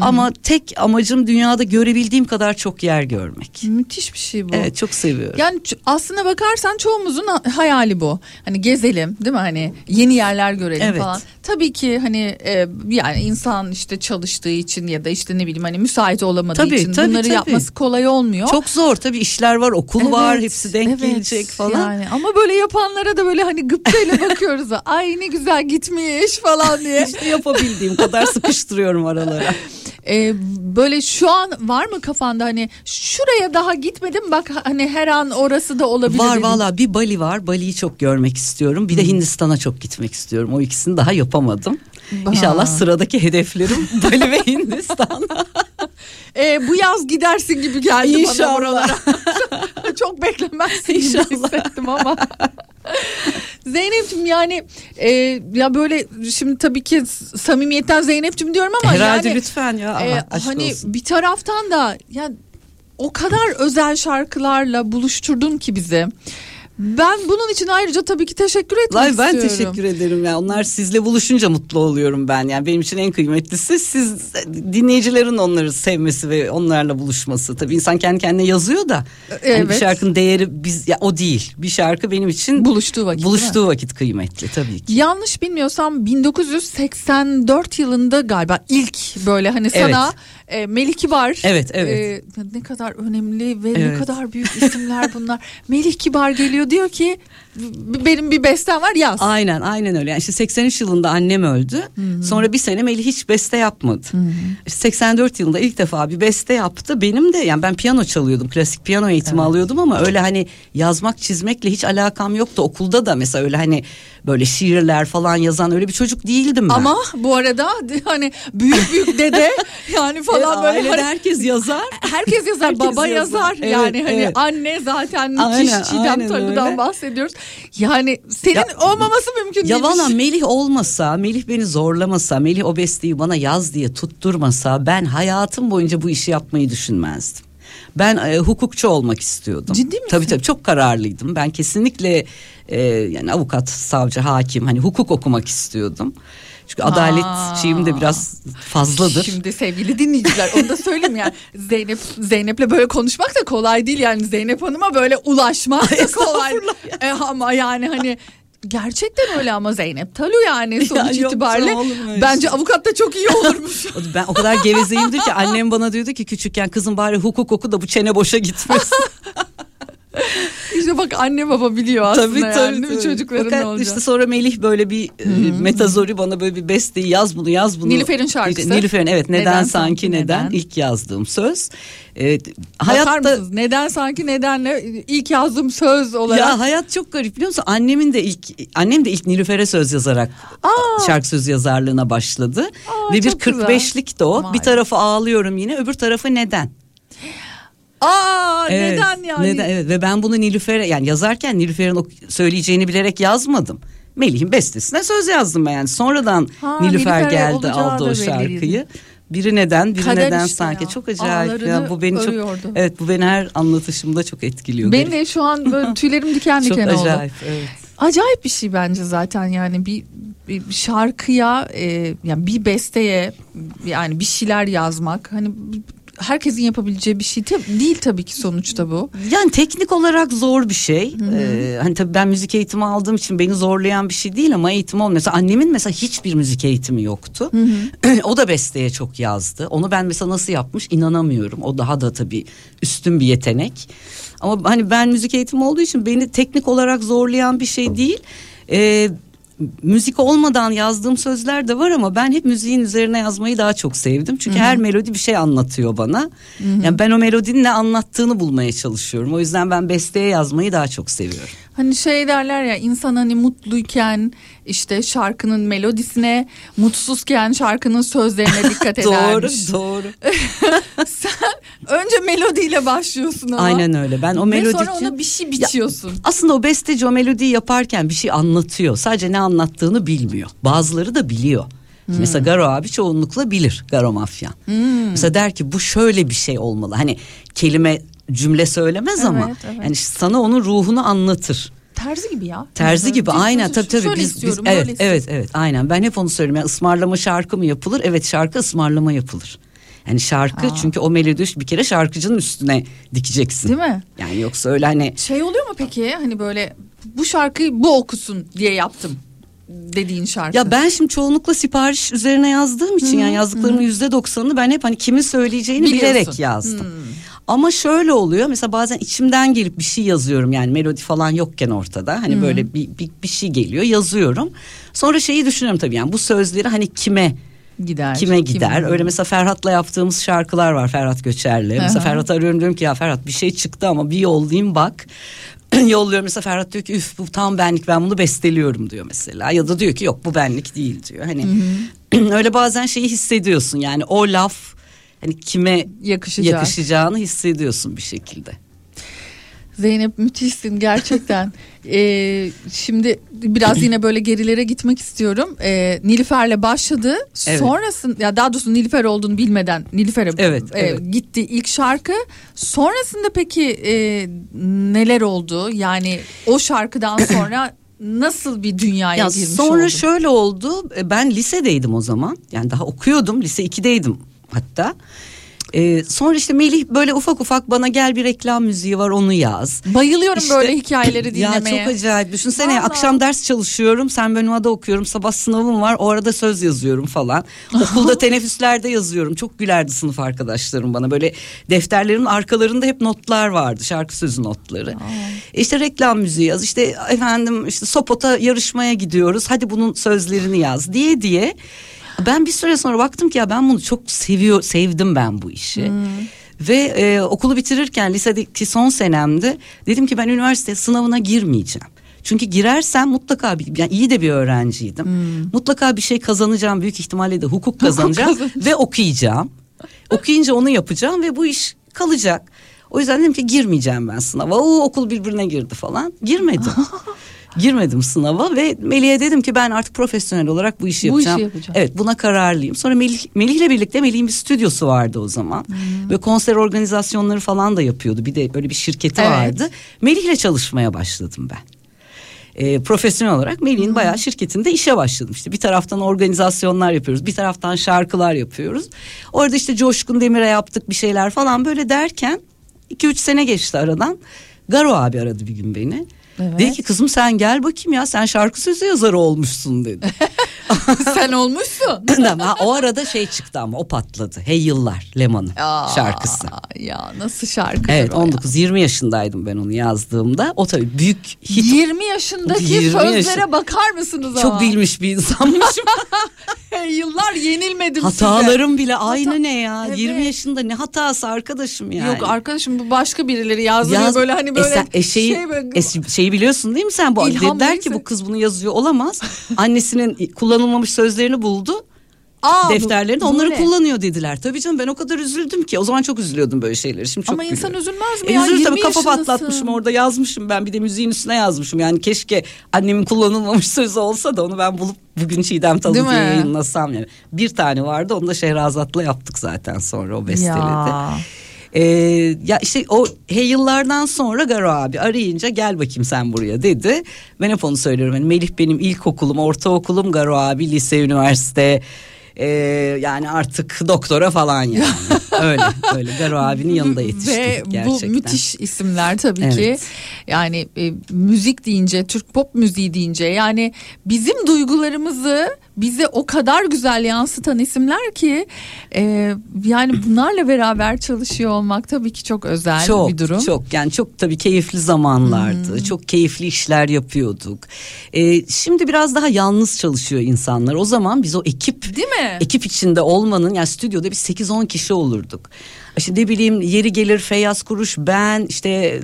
Ama tek amacım dünyada görebildiğim kadar çok yer görmek. Müthiş bir şey bu. Evet çok seviyorum. Yani aslına bakarsan çoğumuzun ha- hayali bu. Hani gezelim değil mi hani yeni yerler görelim Evet. falan. Tabii ki hani e, yani insan işte çalıştığı için ya da işte ne bileyim hani müsait olamadığı Tabii, için tabii, bunları tabii. yapması kolay olmuyor. Çok zor tabii işler var, okul var, Evet, hepsi denk evet. gelecek falan. Yani ama böyle yapanlara da böyle hani gıptayla bakıyoruz. Ay ne güzel gitmiş falan diye. İşte yapabildiğim kadar sıkıştırıyorum aralara. Ee, böyle şu an var mı kafanda hani şuraya daha gitmedim bak hani her an orası da olabilir. Var valla bir Bali var. Bali'yi çok görmek istiyorum. Bir de Hindistan'a çok gitmek istiyorum. O ikisini daha yapamadım. Bah. İnşallah sıradaki hedeflerim Bali ve Hindistan. Ee, bu yaz gidersin gibi geldi bana İnşallah. buralara. Çok beklemezsin gibi İnşallah. hissettim ama. Zeynep'ciğim yani e, ya böyle şimdi tabii ki samimiyetten Zeynep'ciğim diyorum ama Herhalde yani lütfen ya. e, Allah aşk hani olsun. bir taraftan da ya o kadar özel şarkılarla buluşturdun ki bizi. Ben bunun için ayrıca tabii ki teşekkür etmek Vay ben istiyorum. teşekkür ederim ya. Onlar sizle buluşunca mutlu oluyorum ben. Yani benim için en kıymetlisi siz dinleyicilerin onları sevmesi ve onlarla buluşması. Tabii insan kendi kendine yazıyor da hani bir Evet. şarkının değeri biz ya o değil. Bir şarkı benim için Buluştuğu vakit. buluştuğu vakit kıymetli tabii ki. Yanlış bilmiyorsam 1984 yılında galiba ilk böyle hani sana e, Melih Kibar. Evet, evet. e, ne kadar önemli ve ne Evet. kadar büyük isimler bunlar. Melih Kibar geliyor diyor ki "B- benim bir bestem var yaz. Aynen aynen öyle. Yani işte 83 yılında annem öldü. Sonra bir sene Melih hiç beste yapmadı. İşte 84 yılında ilk defa bir beste yaptı. Benim de yani ben piyano çalıyordum. Klasik piyano eğitimi alıyordum ama öyle hani yazmak çizmekle hiç alakam yoktu. Okulda da mesela öyle hani böyle şiirler falan yazan öyle bir çocuk değildim ben. Ama bu arada hani büyük büyük dede yani falan Evet, böyle hani- herkes yazar. Herkes yazar, Herkes baba yazar. yazar. Evet, yani hani evet. anne zaten müthiş Çiğdem aynen Taru'dan öyle. bahsediyoruz. Yani senin olmaması mümkün Ya değil. valla Melih olmasa, Melih beni zorlamasa, Melih o besteyi bana yaz diye tutturmasa ben hayatım boyunca bu işi yapmayı düşünmezdim. Ben e, hukukçu olmak istiyordum. Ciddi misin? Tabii tabii çok kararlıydım. Ben kesinlikle e, yani avukat, savcı, hakim hani hukuk okumak istiyordum. Çünkü adalet Aa. şeyim de biraz fazladır. Şimdi sevgili dinleyiciler onu da söyleyeyim yani Zeynep Zeynep'le böyle konuşmak da kolay değil yani Zeynep Hanım'a böyle ulaşmak da kolay. E, ama yani hani gerçekten öyle ama Zeynep Talu yani sonuç yok, itibariyle bence şey? avukat da çok iyi olurmuş. Ben o kadar gevezeyimdir ki annem bana diyordu ki küçükken kızım bari hukuk oku da bu çene boşa gitmesin. işte bak anne baba biliyor aslında tabii yani tabii. mi? tabii. çocukların Fakat olacak. işte sonra Melih böyle bir e, metazori bana böyle bir besteyi yaz bunu yaz bunu. Nilüfer'in şarkısı. Nilüfer'in evet neden, Neden sanki neden? neden? ilk yazdığım söz. E, Bakar hayatta mısınız? Neden sanki nedenle ilk yazdığım söz olarak. ya hayat çok garip biliyor musun? Annemin de ilk annem de ilk Nilüfer'e söz yazarak Aa. şarkı söz yazarlığına başladı. Aa, Ve bir çok güzel. 45'lik de o. Vay. Bir tarafı ağlıyorum yine, öbür tarafı neden? Aa Evet, neden yani? Neden evet ve ben bunu Nilüfer'e yani yazarken Nilüfer'in o söyleyeceğini bilerek yazmadım. Melih'in bestesine söz yazdım ben yani. Sonradan Ha, Nilüfer Nilüfer'e geldi aldı o şarkıyı. Biri neden, biri Kader neden işte sanki ya. çok acayip ya. Bu beni çok örüyordu. Evet bu beni her anlatışımda çok etkiliyor. Benim de şu an böyle tüylerim diken çok diken oldu. acayip evet. Acayip bir şey bence zaten yani bir, bir şarkıya e, yani bir besteye yani bir şeyler yazmak hani herkesin yapabileceği bir şey değil tabii ki sonuçta bu. Yani teknik olarak zor bir şey. Ee, hani tabii ben müzik eğitimi aldığım için beni zorlayan bir şey değil ama eğitim olmuyor. Mesela annemin mesela hiçbir müzik eğitimi yoktu. o da besteye çok yazdı. Onu ben mesela nasıl yapmış inanamıyorum. O daha da tabii üstün bir yetenek. Ama hani ben müzik eğitimi olduğu için beni teknik olarak zorlayan bir şey değil. Ee, müzik olmadan yazdığım sözler de var ama ben hep müziğin üzerine yazmayı daha çok sevdim. Çünkü her melodi bir şey anlatıyor bana. Yani ben o melodinin ne anlattığını bulmaya çalışıyorum. O yüzden ben besteye yazmayı daha çok seviyorum. Hani şey derler ya insan hani mutluyken işte şarkının melodisine mutsuzken şarkının sözlerine dikkat edermiş. doğru. Sen önce melodiyle başlıyorsun ama. Aynen öyle. Ben o Ve melodi sonra için- ona bir şey biçiyorsun. Aslında o besteci o melodiyi yaparken bir şey anlatıyor. Sadece ne anlattığını bilmiyor. Bazıları da biliyor. Hmm. Mesela Garo abi çoğunlukla bilir Garo Mafyan. Mesela der ki bu şöyle bir şey olmalı. Hani kelime cümle söylemez ama Evet, evet. yani sana onun ruhunu anlatır. Terzi gibi ya. Terzi hı. gibi Biz aynen tabii tabii şöyle biz, biz istiyorum, evet böyle istiyorum. evet evet aynen ben hep onu söylüyorum yani ısmarlama şarkı mı yapılır evet şarkı ısmarlama yapılır. Yani şarkı Aa. çünkü o melodi bir kere şarkıcının üstüne dikeceksin. Değil mi? Yani yoksa öyle hani Şey oluyor mu peki hani böyle bu şarkıyı bu okusun diye yaptım dediğin şarkı. Ya ben şimdi çoğunlukla sipariş üzerine yazdığım için yani yazdıklarımın yüzde doksanını ben hep hani kimin söyleyeceğini Biliyorsun. bilerek yazdım. Ama şöyle oluyor mesela bazen içimden gelip bir şey yazıyorum yani melodi falan yokken ortada hani böyle bir, bir, bir şey geliyor yazıyorum. Sonra şeyi düşünüyorum tabii yani bu sözleri hani kime gider. kime gider? Kim- Öyle mesela Ferhat'la yaptığımız şarkılar var Ferhat Göçer'le. Mesela. Ferhat'ı arıyorum diyorum ki ya Ferhat bir şey çıktı ama bir yollayayım bak. Yolluyorum mesela Ferhat diyor ki üf bu tam benlik ben bunu besteliyorum diyor mesela. Ya da diyor ki yok bu benlik değil diyor. Hani öyle bazen şeyi hissediyorsun yani o laf hani kime Yakışacak. yakışacağını hissediyorsun bir şekilde. Zeynep müthişsin gerçekten. Ee, şimdi biraz yine böyle gerilere gitmek istiyorum. Ee, Nilüfer'le başladı. Evet. Sonrasında ya daha doğrusu Nilüfer olduğunu bilmeden Nilüfer'e Evet, e, evet. gitti ilk şarkı. Sonrasında peki e, neler oldu? Yani o şarkıdan sonra nasıl bir dünyaya Ya girmiş sonra oldun? şöyle oldu. e, Ben lisedeydim o zaman. Yani daha okuyordum. Lise 2'deydim hatta. Ee, sonra işte Melih böyle ufak ufak bana gel bir reklam müziği var onu yaz. Bayılıyorum İşte- böyle hikayeleri dinlemeye. Ya çok acayip. Düşünsene Vallahi. akşam ders çalışıyorum. Sen Benoît'da okuyorum. Sabah sınavım var. O arada söz yazıyorum falan. Okulda teneffüslerde yazıyorum. Çok gülerdi sınıf arkadaşlarım bana. Böyle defterlerimin arkalarında hep notlar vardı. Şarkı sözü notları. İşte reklam müziği yaz. İşte efendim işte Sopot'a yarışmaya gidiyoruz. Hadi bunun sözlerini yaz diye diye. Ben bir süre sonra baktım ki ya ben bunu çok seviyor sevdim ben bu işi. Ve e, okulu bitirirken lisedeki son senemde dedim ki ben üniversite sınavına girmeyeceğim. Çünkü girersem mutlaka bir, yani iyi de bir öğrenciydim. Mutlaka bir şey kazanacağım. Büyük ihtimalle de hukuk kazanacağım ve okuyacağım. Okuyunca onu yapacağım ve bu iş kalacak. O yüzden dedim ki girmeyeceğim ben sınava. Oo, okul birbirine girdi falan. Girmedim. Girmedim sınava ve Melih'e dedim ki ben artık profesyonel olarak bu işi Bu işi yapacağım. yapacağım. Evet buna kararlıyım. Sonra Melih, Melih'le birlikte Melih'in bir stüdyosu vardı o zaman. Hmm. Ve konser organizasyonları falan da yapıyordu. Bir de böyle bir şirketi Evet. vardı. Melih'le çalışmaya başladım ben. Ee, profesyonel olarak Melih'in Hmm. bayağı şirketinde işe başladım. İşte bir taraftan organizasyonlar yapıyoruz. Bir taraftan şarkılar yapıyoruz. Orada işte Coşkun Demir'e yaptık bir şeyler falan böyle derken 2-3 sene geçti aradan. Garo abi aradı bir gün beni. Evet. Dedi ki kızım sen gel bakayım ya sen şarkı sözü yazarı olmuşsun dedi. Sen olmuşsun. ama o arada şey çıktı ama o patladı. Hey yıllar Leman'ın şarkısı. Ya nasıl şarkı? Evet 19-20 yaşındaydım ben onu yazdığımda. O tabii büyük hit 20 yaşındaki 20 sözlere yaşın- bakar mısınız ama? çok bilmiş bir insanmışım. Hey, yıllar yenilmedim Hatalarım bile aynı ne ya? Evet. 20 yaşında ne hatası arkadaşım size. yani. Yok arkadaşım bu başka birileri yazdırıyor Yaz- böyle hani böyle e sen- e şeyi, şey böyle. e şeyi biliyorsun değil mi sen bu İlham neyse. ki bu kız bunu yazıyor olamaz. Annesinin kullanılmamış sözlerini buldu. Aa, bu- defterlerinde bu onları ne? kullanıyor dediler. Tabii canım ben o kadar üzüldüm ki. O zaman çok üzülüyordum böyle şeyleri. Şimdi çok Ama insan gülüyorum. üzülmez mi E, ya? üzülür 20 tabii kafa patlatmışım orada yazmışım ben bir de müziğin üstüne yazmışım. Yani keşke annemin kullanılmamış sözü olsa da onu ben bulup bugün Çiğdem Talı diye yayınlasam. Yani. Bir tane vardı onu da Şehrazat'la yaptık zaten sonra o besteledi. Ya. Ee, ya işte o hey yıllardan sonra Garo abi arayınca gel bakayım sen buraya dedi. Ben hep onu söylüyorum. Yani Melih benim ilkokulum, ortaokulum Garo abi, lise, üniversite. Ee, yani artık doktora falan yani. öyle öyle Garo abinin yanında yetiştik Ve gerçekten. bu müthiş isimler tabii ki. Evet. Yani e, müzik deyince, Türk pop müziği deyince yani bizim duygularımızı bize o kadar güzel yansıtan isimler ki e, yani bunlarla beraber çalışıyor olmak tabii ki çok özel çok, bir durum. Hmm. Çok yani çok tabii keyifli zamanlardı. Çok keyifli işler yapıyorduk. Ee, şimdi biraz daha yalnız çalışıyor insanlar. O zaman biz o ekip Değil mi? ekip içinde olmanın yani stüdyoda biz 8-10 kişi olurduk. İşte ne bileyim yeri gelir Feyyaz Kuruş ben işte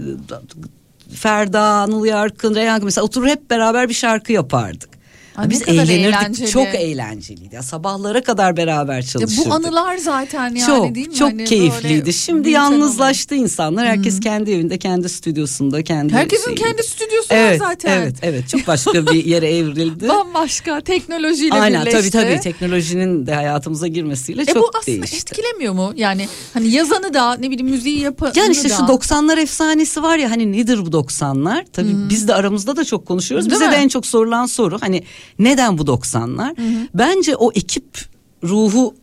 Ferda, Anıl Yarkın, Reyhan mesela oturur hep beraber bir şarkı yapardık. Ay, Biz eğlenirdik. eğlenceli. Çok eğlenceliydi. Ya sabahlara kadar beraber Ya çalışırdık. bu anılar zaten yani çok değil mi? çok Hani keyifliydi. Şimdi yalnızlaştı insanlar. Herkes kendi evinde, kendi stüdyosunda, kendi Herkesin şeyinde. kendi stüdyosu evet, var zaten. Evet, evet. Çok başka bir yere evrildi. Bambaşka teknolojiyle Aynen birleşti. tabii tabii teknolojinin de hayatımıza girmesiyle E çok bu aslında değişti. etkilemiyor mu? Yani hani yazanı da ne bileyim müziği yapanı Yani işte da. şu 90'lar efsanesi var ya hani nedir bu 90'lar? Tabii biz de aramızda da çok konuşuyoruz. Değil Bize de mi? en çok sorulan soru hani neden bu 90'lar? Bence o ekip ruhu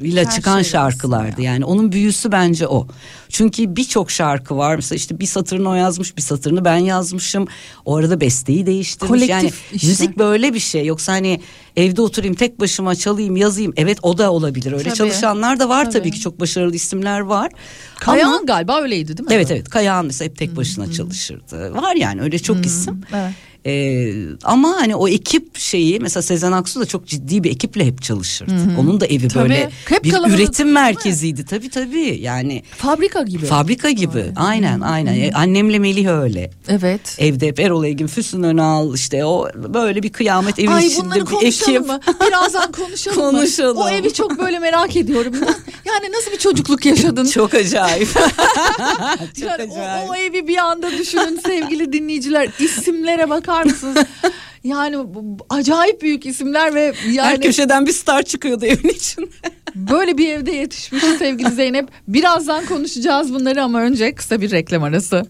ile Her çıkan şey şarkılardı yani onun büyüsü bence o. Çünkü birçok şarkı var mesela işte bir satırını o yazmış bir satırını ben yazmışım. O arada besteyi değiştirmiş Kolektif yani işler. müzik böyle bir şey yoksa hani evde oturayım tek başıma çalayım yazayım evet o da olabilir öyle Tabii. çalışanlar da var tabii. Tabii. ki çok başarılı isimler var. Kayahan Ama- galiba öyleydi değil mi? Evet evet Kayağan mesela hep tek başına çalışırdı. Var yani öyle çok isim. Evet. Ee, ama hani o ekip şeyi mesela Sezen Aksu da çok ciddi bir ekiple hep çalışırdı. Onun da evi Tabii. böyle Hep bir kalabalık, üretim merkeziydi tabii tabii yani Fabrika gibi. fabrika gibi aynen aynen E, annemle Melih öyle evet. evde hep Erol Evgin Füsun Önal işte o böyle bir kıyamet evin Ay içinde bir ekip mı? Birazdan konuşalım, Konuşalım. mı? O evi çok böyle merak ediyorum. Yani nasıl bir çocukluk yaşadın? çok acayip Yani o, o evi bir anda düşünün sevgili dinleyiciler. İsimlere bakar mısınız? Yani acayip büyük isimler ve her yani köşeden bir star çıkıyordu evin içinde böyle bir evde yetişmiş sevgili Zeynep. Birazdan konuşacağız bunları ama önce kısa bir reklam arası.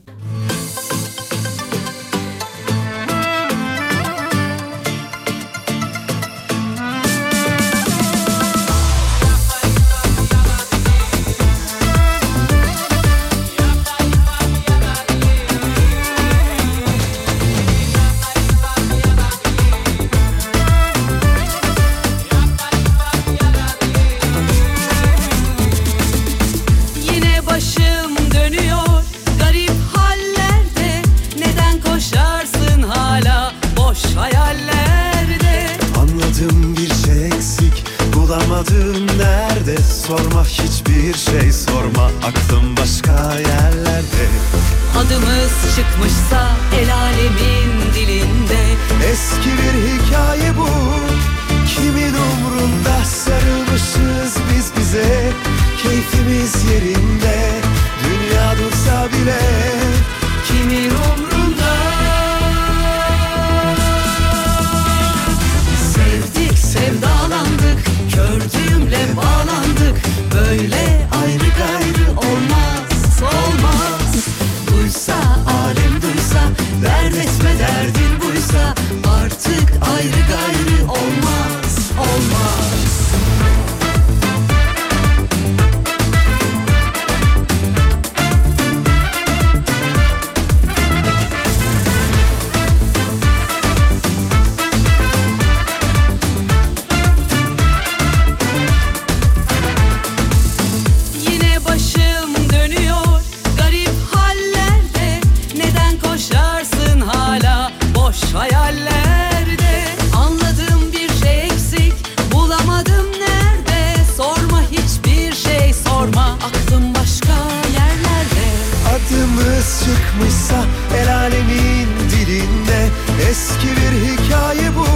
Çıkmışsa el alemin dilinde Eski bir hikaye bu.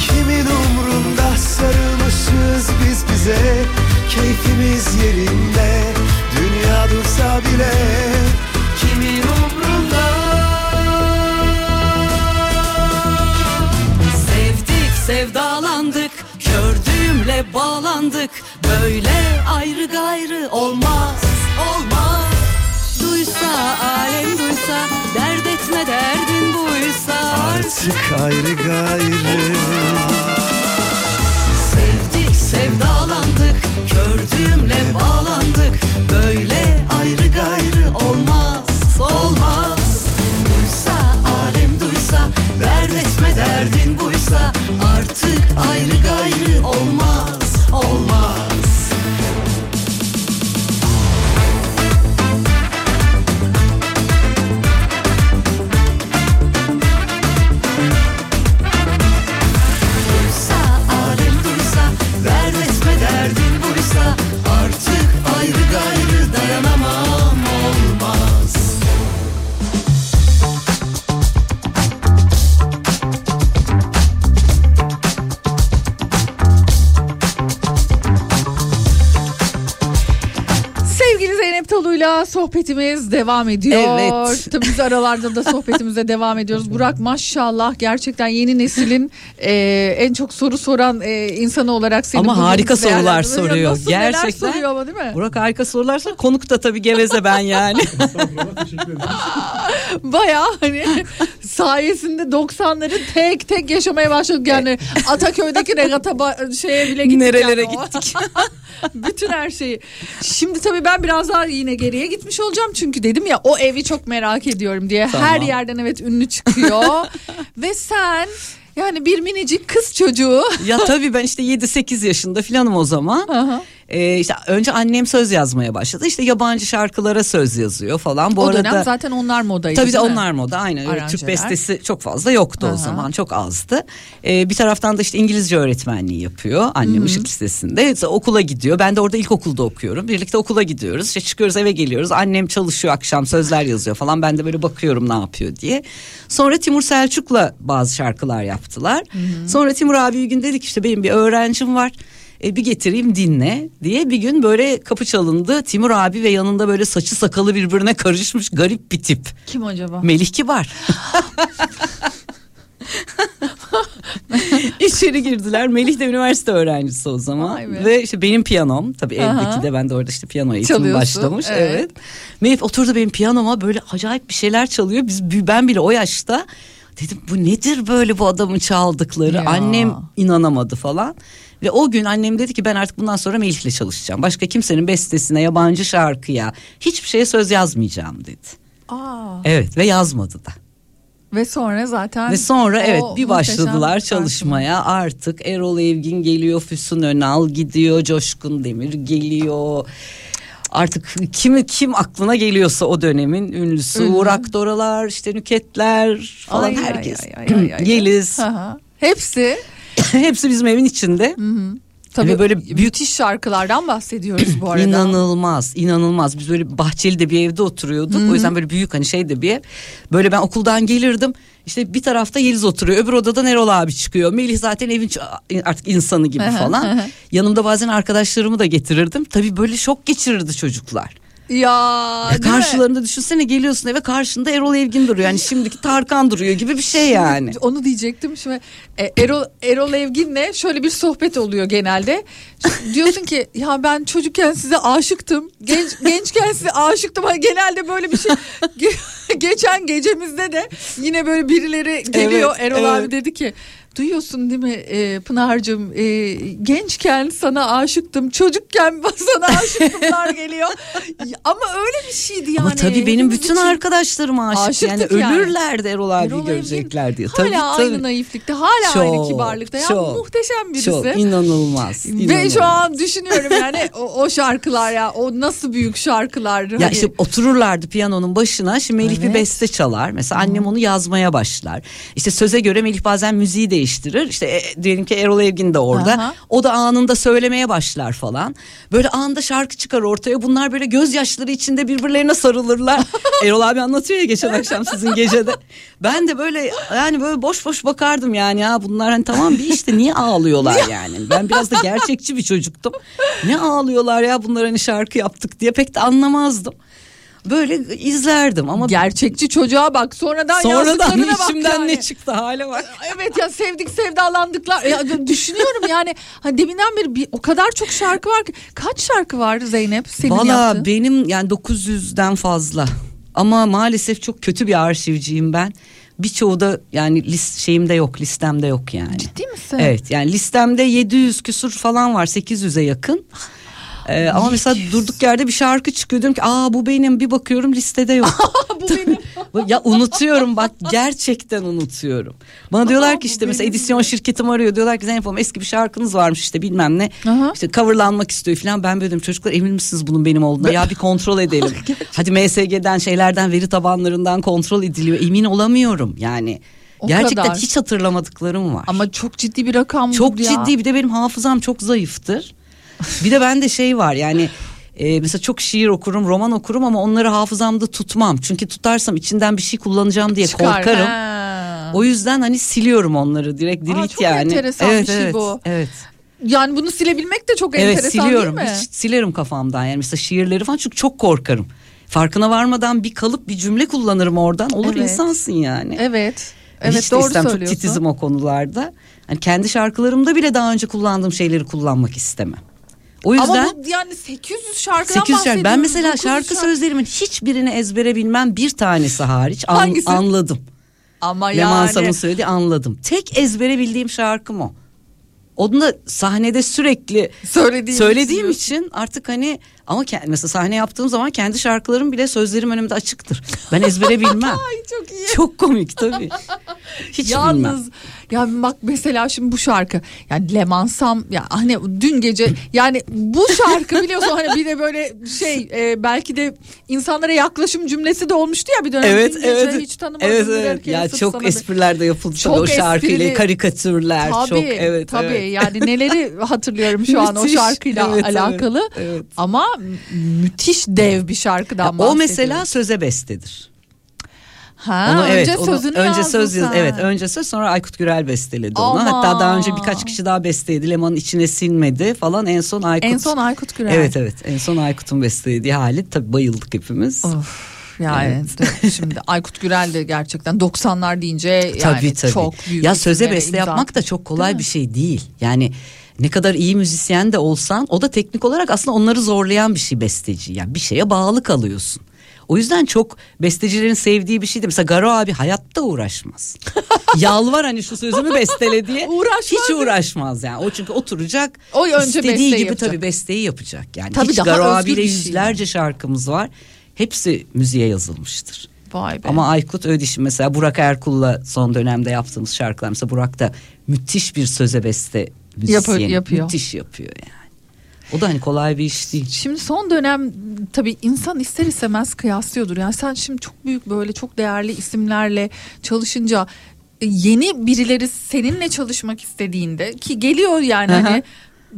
Kimin umrunda sarılmışız biz bize? Keyfimiz yerinde Dünya dursa bile. Kimin umrunda? Sevdik sevdalandık Kördüğümle bağlandık. Böyle ayrı gayrı Olmaz duysa Dert etme derdin buysa. Artık ayrı gayrı. Sevdik sevdalandık Kördüğümle bağlandık. Böyle ayrı gayrı olmaz Olmaz. Duysa alem duysa Dert etme derdin buysa. Artık ayrı gayrı Olmaz sohbetimiz devam ediyor. Evet. Tabii biz aralarda da sohbetimize devam ediyoruz. Burak maşallah gerçekten yeni neslin e, en çok soru soran e, insanı olarak seni Ama harika sorular soruyor. Nasıl neler Gerçekten. soruyor ama değil mi? Burak harika sorular sor. Konuk da tabii geveze ben yani. Baya hani sayesinde 90'ları tek tek yaşamaya başladık yani Ataköy'deki regata şeye bile gittik. Nerelere yani o. Bütün her şeyi. Şimdi tabii ben biraz daha yine geriye gitmiş olacağım çünkü dedim ya o evi çok merak ediyorum diye. Tamam. Her yerden evet ünlü çıkıyor. Ve sen yani bir minicik kız çocuğu. ya tabii ben işte 7-8 yaşında filanım o zaman. Aha. Ee, işte önce annem söz yazmaya başladı. İşte yabancı şarkılara söz yazıyor falan. Bu o arada dönem zaten onlar modaydı. Tabii de onlar moda aynen. Öyle Türk Aranjeler. bestesi çok fazla yoktu Aha. o zaman çok azdı. Ee, bir taraftan da işte İngilizce öğretmenliği yapıyor annem Işık Lisesi'nde. İşte okula gidiyor. Ben de orada ilkokulda okuyorum. Birlikte okula gidiyoruz. İşte çıkıyoruz eve geliyoruz. Annem çalışıyor akşam sözler yazıyor falan. Ben de böyle bakıyorum ne yapıyor diye. Sonra Timur Selçuk'la bazı şarkılar yaptılar. Sonra Timur abi bir gün dedik işte benim bir öğrencim var. E, bir getireyim dinle diye bir gün böyle kapı çalındı. Timur abi ve yanında böyle saçı sakalı birbirine karışmış garip bir tip. Kim acaba? Melih Kibar. İçeri girdiler. Melih de üniversite öğrencisi o zaman. Ve işte benim piyanom tabii evdeki de ben de orada işte piyano eğitimi başlamış. evet. Evet. Melih oturdu benim piyanoma böyle acayip bir şeyler çalıyor. Biz ben bile o yaşta dedim bu nedir böyle bu adamın çaldıkları? Ya. Annem inanamadı falan. Ve o gün annem dedi ki ben artık bundan sonra Melih'le çalışacağım. Başka kimsenin bestesine, yabancı şarkıya, hiçbir şeye söz yazmayacağım dedi. Aa. Evet ve yazmadı da. Ve sonra zaten Ve sonra evet bir başladılar şarkı. çalışmaya. Artık Erol Evgin geliyor, Füsun Önal gidiyor, Coşkun Demir geliyor. Artık kimi kim aklına geliyorsa o dönemin ünlüsü Ünlü. Uğur Akdoralar, işte Nüketler falan Ay, ay, herkes. ay, ay, ay, ay. Yeliz. Aha. Hepsi Hepsi bizim evin içinde. tabii Ve böyle böyle müthiş şarkılardan bahsediyoruz bu arada. İnanılmaz, inanılmaz. Biz böyle Bahçeli'de bir evde oturuyorduk. O yüzden böyle büyük hani şey de bir ev. Böyle ben okuldan gelirdim. İşte bir tarafta Yeliz oturuyor. Öbür odadan Erol abi çıkıyor. Melih zaten evin artık insanı gibi Hı hı, hı falan. hı. Yanımda bazen arkadaşlarımı da getirirdim. Tabii böyle şok geçirirdi çocuklar. Ya, Ya değil mi? karşılarında düşünsene geliyorsun eve karşında Erol Evgin duruyor. Yani şimdiki Tarkan duruyor gibi bir şey yani. Onu diyecektim şimdi. E, Erol, Erol Evgin'le şöyle bir sohbet oluyor genelde. Diyorsun ki ya ben çocukken size aşıktım. Genç gençken size aşıktım. Hani genelde böyle bir şey. Ge- Geçen gecemizde de yine böyle birileri geliyor. Evet, Erol abi evet. dedi ki Duyuyorsun değil mi e, Pınar'cığım e, gençken sana aşıktım çocukken sana aşıktımlar geliyor ama öyle bir şeydi yani. Ama tabii benim bütün için. arkadaşlarım aşık. Yani Aşıktık yani. ölürlerdi Erol abi Erol görecekler diye. Hala Tabii, tabii. aynı naiflikte hala aynı Çok, kibarlıkta ya çok, muhteşem birisi. Çok inanılmaz. Ve inanılmaz. şu an düşünüyorum yani o, o şarkılar ya o nasıl büyük şarkılar. Ya Hani- işte otururlardı piyanonun başına. Şimdi Melih bir Evet. beste çalar. Mesela annem onu yazmaya başlar. İşte söze göre Melih bazen müziği değiştirir. İşte e, diyelim ki Erol Evgin de orada. Aha. O da anında söylemeye başlar falan. Böyle anında şarkı çıkar ortaya. Bunlar böyle gözyaşları içinde birbirlerine sarılırlar. Erol abi anlatıyor ya geçen akşam sizin gecede. Ben de böyle yani böyle boş boş bakardım yani ya bunlar hani tamam bir işte niye ağlıyorlar yani. Ben biraz da gerçekçi bir çocuktum. Ne ağlıyorlar ya bunlar hani şarkı yaptık diye pek de anlamazdım. Böyle izlerdim ama Gerçekçi çocuğa bak sonradan, sonradan yazdıklarına bak içimden yani. ne çıktı hale bak. Evet ya sevdik sevdalandıklar. Ya, düşünüyorum yani hani deminden beri bir, o kadar çok şarkı var ki. Kaç şarkı var Zeynep senin Valla yaptığın? benim yani 900'den fazla. Ama maalesef çok kötü bir arşivciyim ben. Birçoğu da yani list şeyimde yok, listemde yok yani. Ciddi misin? Evet yani listemde 700 küsur falan var 800'e yakın. Ee, ama mesela durduk yerde bir şarkı çıkıyor diyorum ki aa bu benim bir bakıyorum listede yok. bu benim. ya unutuyorum bak gerçekten unutuyorum. Bana diyorlar ki işte mesela edisyon şirketim arıyor diyorlar ki Zeynep Hanım eski bir şarkınız varmış işte bilmem ne. Aha. İşte coverlanmak istiyor falan ben böyle diyorum çocuklar emin misiniz bunun benim olduğuna ya bir kontrol edelim. Hadi MSG'den şeylerden veri tabanlarından kontrol ediliyor emin olamıyorum yani. O Gerçekten kadar. hiç hatırlamadıklarım var. Ama çok ciddi bir rakam Çok ya. ciddi bir de benim hafızam çok zayıftır. Bir de bende şey var yani e, mesela çok şiir okurum, roman okurum ama onları hafızamda tutmam. Çünkü tutarsam içinden bir şey kullanacağım diye Çıkar. korkarım. Ha. O yüzden hani siliyorum onları direkt delete çok yani. enteresan bir evet, şey evet, bu. Evet. Yani bunu silebilmek de çok Evet enteresan siliyorum. değil mi? Hiç silerim kafamdan yani mesela şiirleri falan çünkü çok korkarım. Farkına varmadan bir kalıp bir cümle kullanırım oradan. Olur Evet. insansın yani. Evet. Evet Hiç doğru istemem. söylüyorsun. Çok titizim o konularda. Hani kendi şarkılarımda bile daha önce kullandığım şeyleri kullanmak istemem. O yüzden Ama bu yani 800 şarkıdan 800 şarkı. Ben mesela 900 şarkı şarkı. sözlerimin hiçbirini ezbere bilmem bir tanesi hariç an- Hangisi? anladım. Ama Leman yani. Sam'ın söylediği anladım. Tek ezbere bildiğim şarkım o. Onu da sahnede sürekli Söylediğim söylediğim için artık hani ama ke- mesela sahne yaptığım zaman kendi şarkılarım bile sözlerim önümde açıktır. Ben ezbere bilmem. Ay çok iyi. Çok komik tabii. Hiç bilmem. Yalnız Ya bak mesela şimdi bu şarkı yani Lemansam ya hani dün gece yani bu şarkı biliyorsun hani bir de böyle şey e, belki de insanlara yaklaşım cümlesi de olmuştu ya bir dönem. Evet Dün evet. Hiç tanımadığım evet, evet. Ya çok sana espriler de yapıldı Çok o şarkıyla esprili. karikatürler Tabii, çok evet tabii evet. yani neleri hatırlıyorum şu an o şarkıyla Evet, evet, alakalı evet. ama müthiş dev bir şarkıdan Ya o bahsediyoruz. mesela söze bestedir. ha, Onu önce evet onu- sözünü önce yazdın söz yaz- evet önce söz sonra Aykut Gürel besteledi onu. Aman. Hatta daha önce birkaç kişi daha besteledi. Lemanın içine sinmedi falan en son Aykut. En son Aykut Gürel. Evet evet en son Aykut'un bestelediği hali tabii bayıldık hepimiz. Of. Yani de- şimdi Aykut Gürel de gerçekten 90'lar deyince yani tabii tabii. çok büyük ya söze beste imza yapmak da çok kolay Değil bir şey değil. Yani ne kadar iyi müzisyen de olsan o da teknik olarak aslında onları zorlayan bir şey besteci. Yani bir şeye bağlı kalıyorsun. O yüzden çok bestecilerin sevdiği bir şey de mesela Garo abi hayatta uğraşmaz. Yalvar hani şu sözümü bestele diye Uğraşmaz hiç uğraşmaz yani. O çünkü oturacak O önce istediği gibi yapacak. tabii besteyi yapacak. Yani Tabii hiç daha Garo abiyle şey yüzlerce şarkımız var. Hepsi müziğe yazılmıştır. Vay be. Ama Aykut Ödiş'in mesela Burak Erkul'la son dönemde yaptığımız şarkılar mesela Burak da müthiş bir söze beste müzisyeni. yapıyor. Müthiş yapıyor yani. O da hani kolay bir iş değil. Şimdi son dönem tabii insan ister istemez kıyaslıyordur. Yani sen şimdi çok büyük böyle çok değerli isimlerle çalışınca e, yeni birileri seninle çalışmak istediğinde ki geliyor yani Aha. hani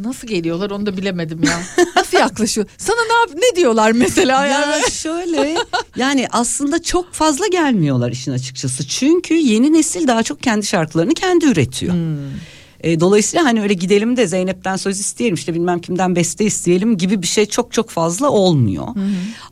nasıl geliyorlar onu da bilemedim ya. Nasıl yaklaşıyor? Sana ne yap ne diyorlar mesela Ya yani? şöyle yani aslında çok fazla gelmiyorlar işin açıkçası. Çünkü yeni nesil daha çok kendi şarkılarını kendi üretiyor. E, dolayısıyla hani öyle gidelim de Zeynep'ten söz isteyelim işte bilmem kimden beste isteyelim gibi bir şey çok çok fazla olmuyor.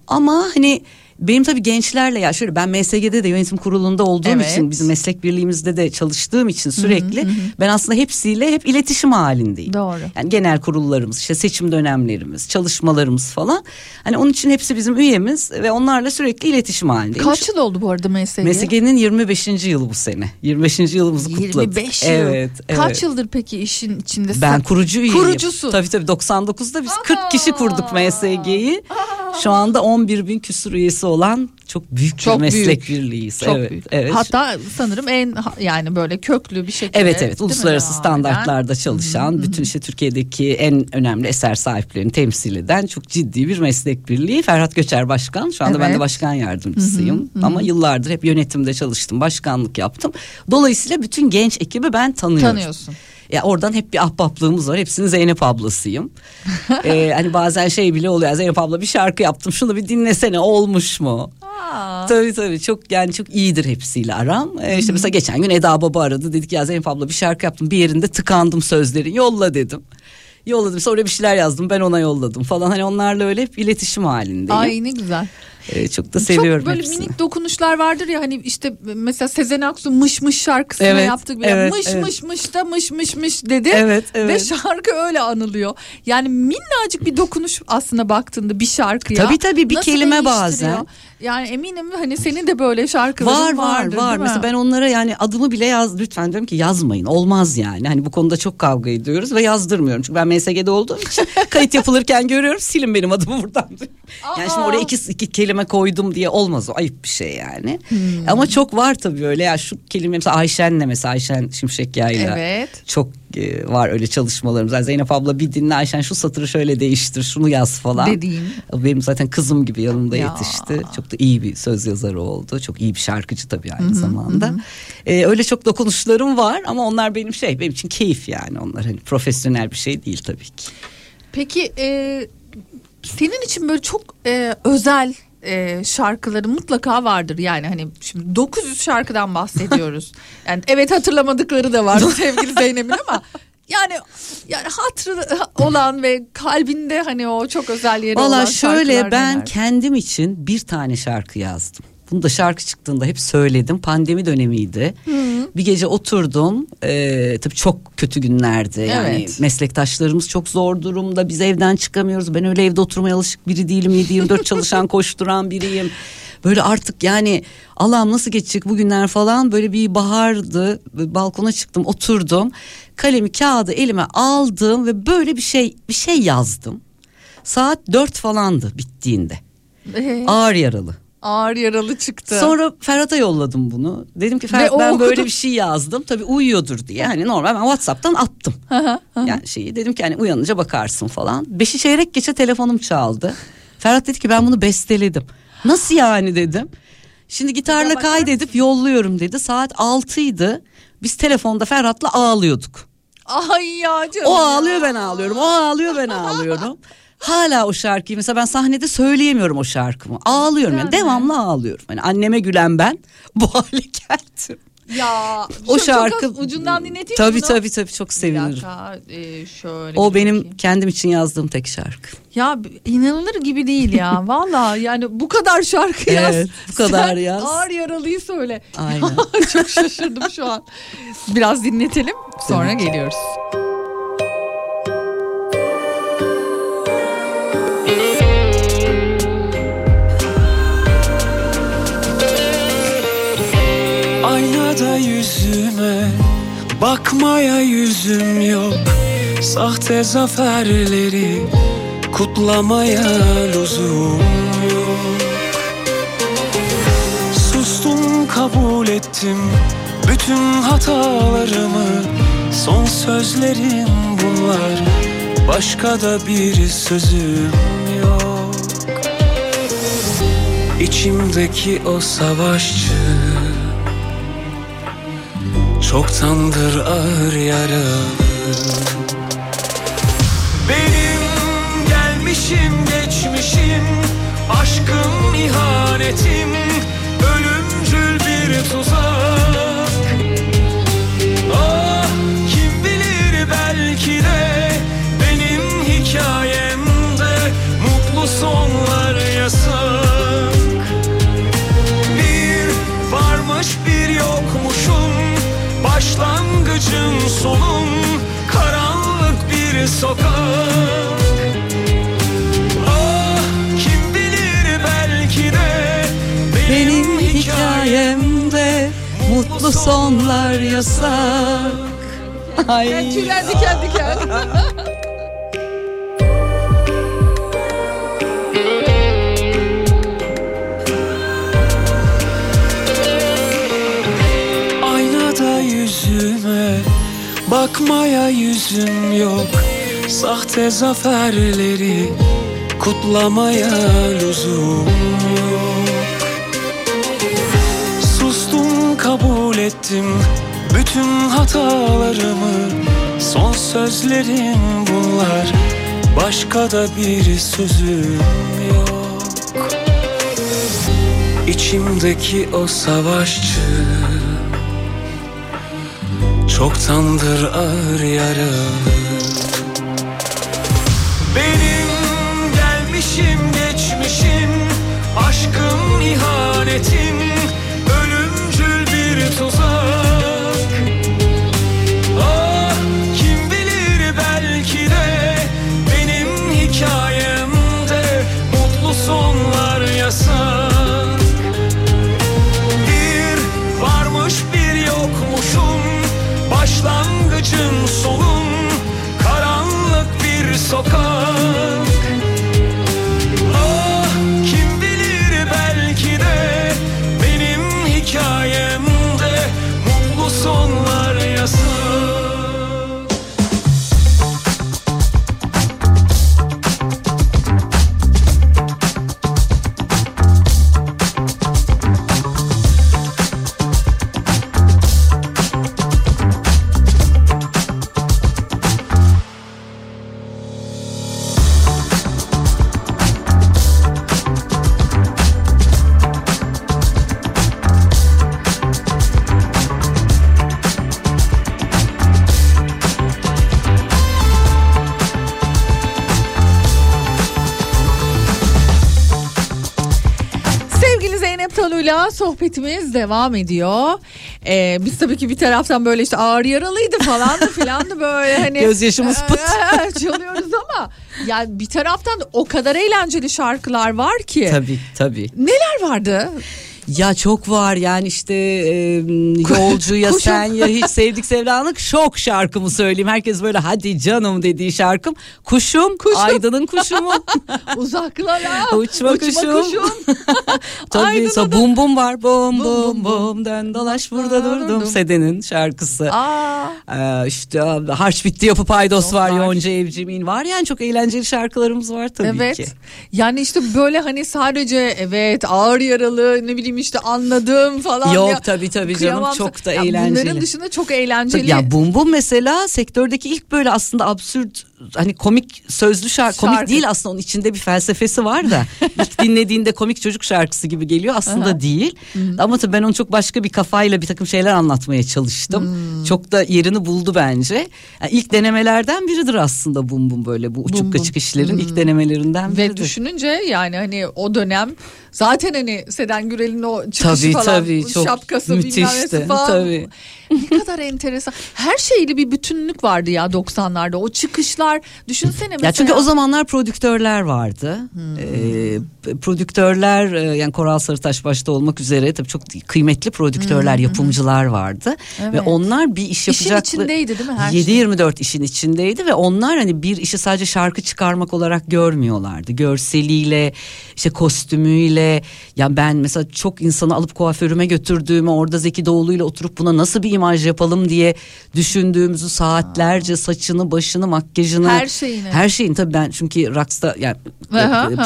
Ama hani benim tabii gençlerle ya şöyle ben MSG'de de yönetim kurulunda olduğum Evet. için bizim meslek birliğimizde de çalıştığım için sürekli ben aslında hepsiyle hep iletişim halindeyim. Doğru. Yani genel kurullarımız, işte seçim dönemlerimiz, çalışmalarımız falan. Hani onun için hepsi bizim üyemiz ve onlarla sürekli iletişim halindeyim. Kaç yıl oldu bu arada MSG? MSG'nin 25. yılı bu sene. 25. yılımızı kutladık. 25 yıl. Evet, Kaç evet. yıldır peki işin içindesin? Ben kurucu üyeyim. Kurucusun. Tabii tabii 99'da biz 40 kişi kurduk MSG'yi. Şu anda 11 bin küsur üyesi olan çok büyük Çok bir meslek büyük. birliğiyiz. Çok evet, büyük. evet. Hatta sanırım en yani böyle köklü bir şekilde. Evet evet uluslararası standartlarda çalışan bütün işte Türkiye'deki en önemli eser sahiplerini temsil eden çok ciddi bir meslek birliği. Ferhat Göçer Başkan şu anda ben Evet. de başkan yardımcısıyım ama yıllardır hep yönetimde çalıştım başkanlık yaptım. Dolayısıyla bütün genç ekibi ben tanıyorum. Tanıyorsun. Ya oradan hep bir ahbaplığımız var. Hepsinin Zeynep ablasıyım. ee, hani bazen şey bile oluyor. Zeynep abla bir şarkı yaptım. Şunu bir dinlesene olmuş mu? Tabii tabii çok yani çok iyidir hepsiyle aram. Ee, işte mesela geçen gün Eda Baba aradı. Dedik ya Zeynep abla bir şarkı yaptım. Bir yerinde tıkandım sözlerin. Yolla dedim. Yolladım sonra bir şeyler yazdım ben ona yolladım falan. Hani onlarla öyle hep iletişim halindeyim. Ay ne güzel. Ee, çok da seviyorum Çok böyle hepsini. minik dokunuşlar vardır ya hani işte mesela Sezen Aksu mış mış şarkısını Evet, yaptık. evet, mış evet. mış mış da mış mış mış dedi. Evet, Ve evet. şarkı öyle anılıyor. Yani minnacık bir dokunuş aslında baktığında bir şarkıya. Tabii, tabii, bir nasıl kelime bazen. Yani eminim hani senin de böyle şarkıların Var var vardır, var. değil mi? Mesela ben onlara yani adımı bile yaz lütfen diyorum ki yazmayın. Olmaz yani. Hani bu konuda çok kavga ediyoruz ve yazdırmıyorum. Çünkü ben MSG'de olduğum için kayıt yapılırken görüyorum. Silin benim adımı buradan. Yani şimdi oraya iki, iki kelime koydum diye olmaz o. Ayıp bir şey yani. Hmm. Ama çok var tabii öyle. Ya şu kelime mesela Ayşen'le mesela Ayşen Şimşek Yayla. Evet. Çok e, var öyle çalışmalarımız. Yani Zeynep abla bir dinle Ayşen şu satırı şöyle değiştir şunu yaz falan. Dediğin. Benim zaten kızım gibi yanımda Ya. yetişti. Çok da iyi bir söz yazarı oldu. Çok iyi bir şarkıcı tabii aynı zamanda. Ee, öyle çok dokunuşlarım var ama onlar benim şey benim için keyif yani onlar hani profesyonel bir şey değil tabii ki. Peki e, senin için böyle çok e, özel e, şarkıları mutlaka vardır. Yani hani şimdi 900 şarkıdan bahsediyoruz. yani evet hatırlamadıkları da var sevgili Zeynep'in ama yani yani hatırı olan ve kalbinde hani o çok özel yeri olan Valla şöyle ben neler? kendim için bir tane şarkı yazdım. Bunu da şarkı çıktığında hep söyledim. Pandemi dönemiydi. Bir gece oturdum. Ee, tabii çok kötü günlerdi. Yani Evet. meslektaşlarımız çok zor durumda. Biz evden çıkamıyoruz. Ben öyle evde oturmaya alışık biri değilim. 7-24 çalışan koşturan biriyim. Böyle artık yani Allah'ım nasıl geçecek bugünler falan böyle bir bahardı. Balkona çıktım oturdum. Kalemi kağıdı elime aldım ve böyle bir şey bir şey yazdım. Saat 4 falandı bittiğinde. Ee, Ağır yaralı. Ağır yaralı çıktı. Sonra Ferhat'a yolladım bunu. Dedim ki Ferhat ben okudu. böyle bir şey yazdım. Tabii uyuyordur diye. Hani normal ben WhatsApp'tan attım. yani şeyi dedim ki hani uyanınca bakarsın falan. Beşi çeyrek geçe telefonum çaldı. Ferhat dedi ki ben bunu besteledim. Nasıl yani dedim. Şimdi gitarla kaydedip yolluyorum dedi. Saat 6'ydı. Biz telefonda Ferhat'la ağlıyorduk. Ay ya canım. O ağlıyor ben ağlıyorum. O ağlıyor ben ağlıyorum. Hala o şarkıyı mesela ben sahnede söyleyemiyorum o şarkımı. Ağlıyorum yani devamlı ağlıyorum. Hani anneme gülen ben bu hale geldim. Ya O çok- şarkı çok ucundan dinleteyim Tabii bunu. tabii tabii çok sevinirim. dakika, e, şöyle O benim bakayım. kendim için yazdığım tek şarkı. Ya inanılır gibi değil ya. Valla yani bu kadar şarkı yaz. Evet, bu kadar Sen yaz. Ağır yaralıyı söyle. Aynen. Çok şaşırdım şu an. Biraz dinletelim sonra geliyoruz. Aynada yüzüme bakmaya yüzüm yok. Sahte zaferleri kutlamaya lüzum yok. Sustum kabul ettim bütün hatalarımı. Son sözlerim bunlar başka da bir sözüm yok. İçimdeki o savaşçı Çoktandır ağır yaralı Benim gelmişim geçmişim Aşkım ihanetim Ölümcül bir tuzak. Ah kim bilir belki de Benim hikayemde Mutlu sonlar yasak. Bir varmış bir yokmuşum Başlangıcım sonum Karanlık bir sokak Ah kim bilir belki de Benim hikayemde mutlu sonlar yasak. Ay. Tüyler diken diken. bakmaya yüzüm yok. Sahte zaferleri kutlamaya lüzum yok. Sustum kabul ettim bütün hatalarımı. Son sözlerim bunlar. Başka da bir sözüm yok. İçimdeki o savaşçı Çoktandır ağır yaralı. Benim gelmişim geçmişim Aşkım ihanetim Başlangıcım sonum Karanlık bir sokak Sohbetimiz devam ediyor. Ee, biz tabii ki bir taraftan böyle işte ağır yaralıydı falan da filan da böyle hani. Gözyaşımız pıt. Ee, çalıyoruz ama yani bir taraftan o kadar eğlenceli şarkılar var ki. Tabii tabii. Neler vardı? Ya çok var yani işte e, yolcu ya Kuşum. sen ya hiç sevdik sevdalık şok şarkımı söyleyeyim. Herkes böyle hadi canım dediği şarkım. Kuşum, Aydın'ın kuşu mu? Uzaklara. Uçma, kuşum. Tabii Aydın'a sonra da- bum bum var bum Bum bum bum bum dön dolaş burada Durdum. durdum Seden'in şarkısı. Aa, Ee, işte harç bitti yapı paydos var Var. Yonca Evcim'in var yani çok eğlenceli şarkılarımız var tabii evet. ki. Yani işte böyle hani sadece evet ağır yaralı ne bileyim işte anladım falan. Yok ya. tabii tabii canım çok da Ya eğlenceli. Bunların dışında çok eğlenceli. Ya Bum Bum mesela sektördeki ilk böyle aslında absürt hani komik sözlü şarkı, komik Şarkı. değil aslında onun içinde bir felsefesi var da ilk dinlediğinde komik çocuk şarkısı gibi geliyor aslında Aha. değil. Ama tabii ben onu çok başka bir kafayla bir takım şeyler anlatmaya çalıştım. Hmm. Çok da yerini buldu bence. Yani ilk denemelerden biridir aslında Bum Bum böyle bu uçuk Bum kaçık işlerin ilk Hmm. denemelerinden Ve biridir. düşününce yani hani o dönem zaten hani Seden Gürel'in o çıkışı Tabii, falan tabii, çok şapkası bilmem müthişti, falan. tabii. Ne kadar enteresan. Her şeyli bir bütünlük vardı ya 90'larda. O çıkışlar düşünsene mesela. Ya çünkü o zamanlar prodüktörler vardı. Hmm. Ee, prodüktörler e, yani Koral Sarıtaş başta olmak üzere tabii çok kıymetli prodüktörler, yapımcılar vardı. Ve Hmm, Evet. onlar bir iş İşin yapacaklı. içindeydi değil mi her şey? 7-24 işin içindeydi ve onlar hani bir işi sadece şarkı çıkarmak olarak görmüyorlardı. Görseliyle, işte kostümüyle. Ya ben mesela çok insanı alıp kuaförüme götürdüğümü orada Zeki Doğulu'yla oturup buna nasıl bir imaj yapalım diye düşündüğümüzü saatlerce saçını, başını, makyajını. Her şeyini. Her şeyin tabii ben çünkü Rocks'ta yani Aha, e, aha.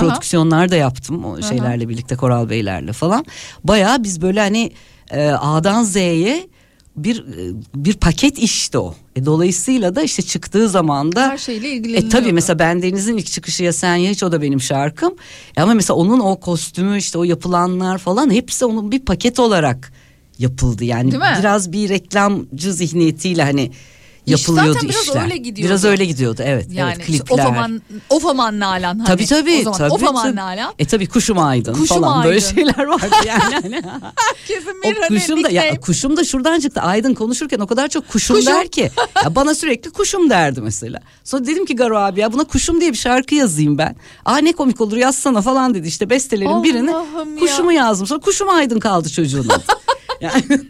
Yaptım o şeylerle birlikte Koral Beylerle falan. Bayağı biz böyle hani e, A'dan Z'ye bir e, bir paket işti o. E, dolayısıyla da işte çıktığı zaman da her şeyle e ilgileniyordu. tabii mesela Ben Deniz'in ilk çıkışı ya sen ya hiç o da benim şarkım. E ama mesela onun o kostümü işte o yapılanlar falan hepsi onun bir paket olarak yapıldı. Yani biraz bir reklamcı zihniyetiyle hani yapılıyordu zaten biraz işler. öyle gidiyordu. Biraz öyle gidiyordu evet. yani evet, klipler. of aman of aman Nalan hani. Tabii tabii. O zaman tabii, of aman tabii. Nalan. E tabii kuşum aydın Kuşum falan böyle Aydın. şeyler vardı yani. Hani Kesin o bir hani kuşum da ya kuşum da şuradan çıktı. Aydın konuşurken o kadar çok kuşum, Kuşum. der ki. Ya bana sürekli kuşum derdi mesela. Sonra dedim ki Garo abi ya buna kuşum diye bir şarkı yazayım ben. Aa ne komik olur yazsana falan dedi. İşte bestelerin birini ya. kuşumu yazdım. Sonra kuşum aydın kaldı çocuğun. Yani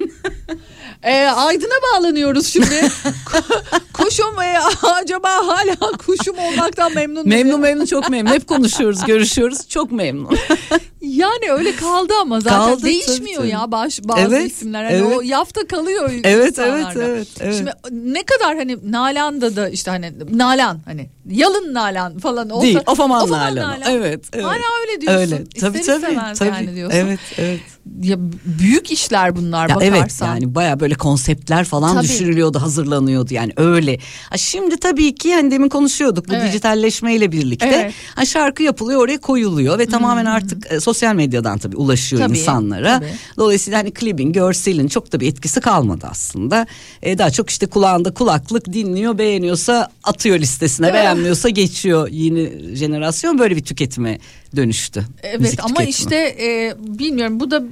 Ee, Aydın'a bağlanıyoruz şimdi. kuşum e, acaba hala kuşum olmaktan memnun mu? memnun memnun çok memnun. Hep konuşuyoruz görüşüyoruz çok memnun. Yani öyle kaldı ama zaten Kaldı, değişmiyor tabii, ya baş, bazı Evet, isimler. Hani evet. o yafta kalıyor Evet, evet, insanlarda. evet, evet. Şimdi ne kadar hani Nalan'da da işte hani Nalan hani yalın Nalan falan olsa. Değil of aman of aman Nalan. Nalan. Evet, evet. Hala öyle diyorsun. Öyle. Tabii İster tabii. tabii. yani diyorsun. Evet evet. Ya büyük işler bunlar Ya evet bakarsan. yani baya böyle konseptler falan Tabii. düşünülüyordu hazırlanıyordu yani öyle. Ha şimdi tabii ki yani demin konuşuyorduk bu Evet. dijitalleşmeyle birlikte Evet. ha şarkı yapılıyor oraya koyuluyor ve tamamen artık e, sosyal medyadan tabii ulaşıyor Tabii, insanlara. tabii. Dolayısıyla hani klibin görselin çok da bir etkisi kalmadı aslında. E, daha çok işte kulağında kulaklık dinliyor beğeniyorsa atıyor listesine beğenmiyorsa geçiyor yeni jenerasyon böyle bir tüketime dönüştü. Evet ama tüketimi. işte e, bilmiyorum bu da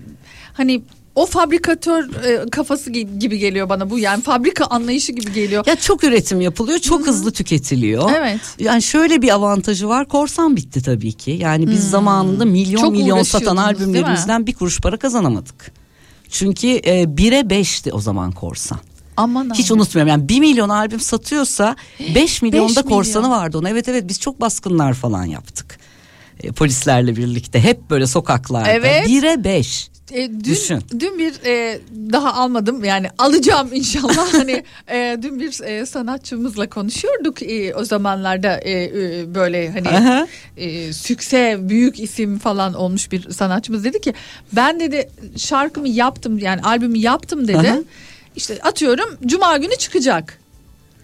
hani o fabrikatör e, kafası gi- gibi geliyor bana bu yani fabrika anlayışı gibi geliyor. Ya çok üretim yapılıyor, çok hızlı tüketiliyor. Evet. Yani şöyle bir avantajı var. Korsan bitti tabii ki. Yani biz zamanında milyon Hmm. Çok milyon satan albümlerimizden bir kuruş para kazanamadık. Çünkü e, bire beşti o zaman korsan. Aman Hiç aman. unutmuyorum yani 1 milyon albüm satıyorsa 5 milyonda milyon. korsanı vardı ona. Evet evet biz çok baskınlar falan yaptık. E, polislerle birlikte hep böyle sokaklarda. Evet. 1'e 5. E, dün, Düşün. dün bir e, daha almadım yani alacağım inşallah hani e, dün bir e, sanatçımızla konuşuyorduk e, o zamanlarda e, e, böyle hani Aha. e, sükse büyük isim falan olmuş bir sanatçımız dedi ki ben dedi şarkımı yaptım yani albümü yaptım dedi Aha. işte atıyorum cuma günü çıkacak.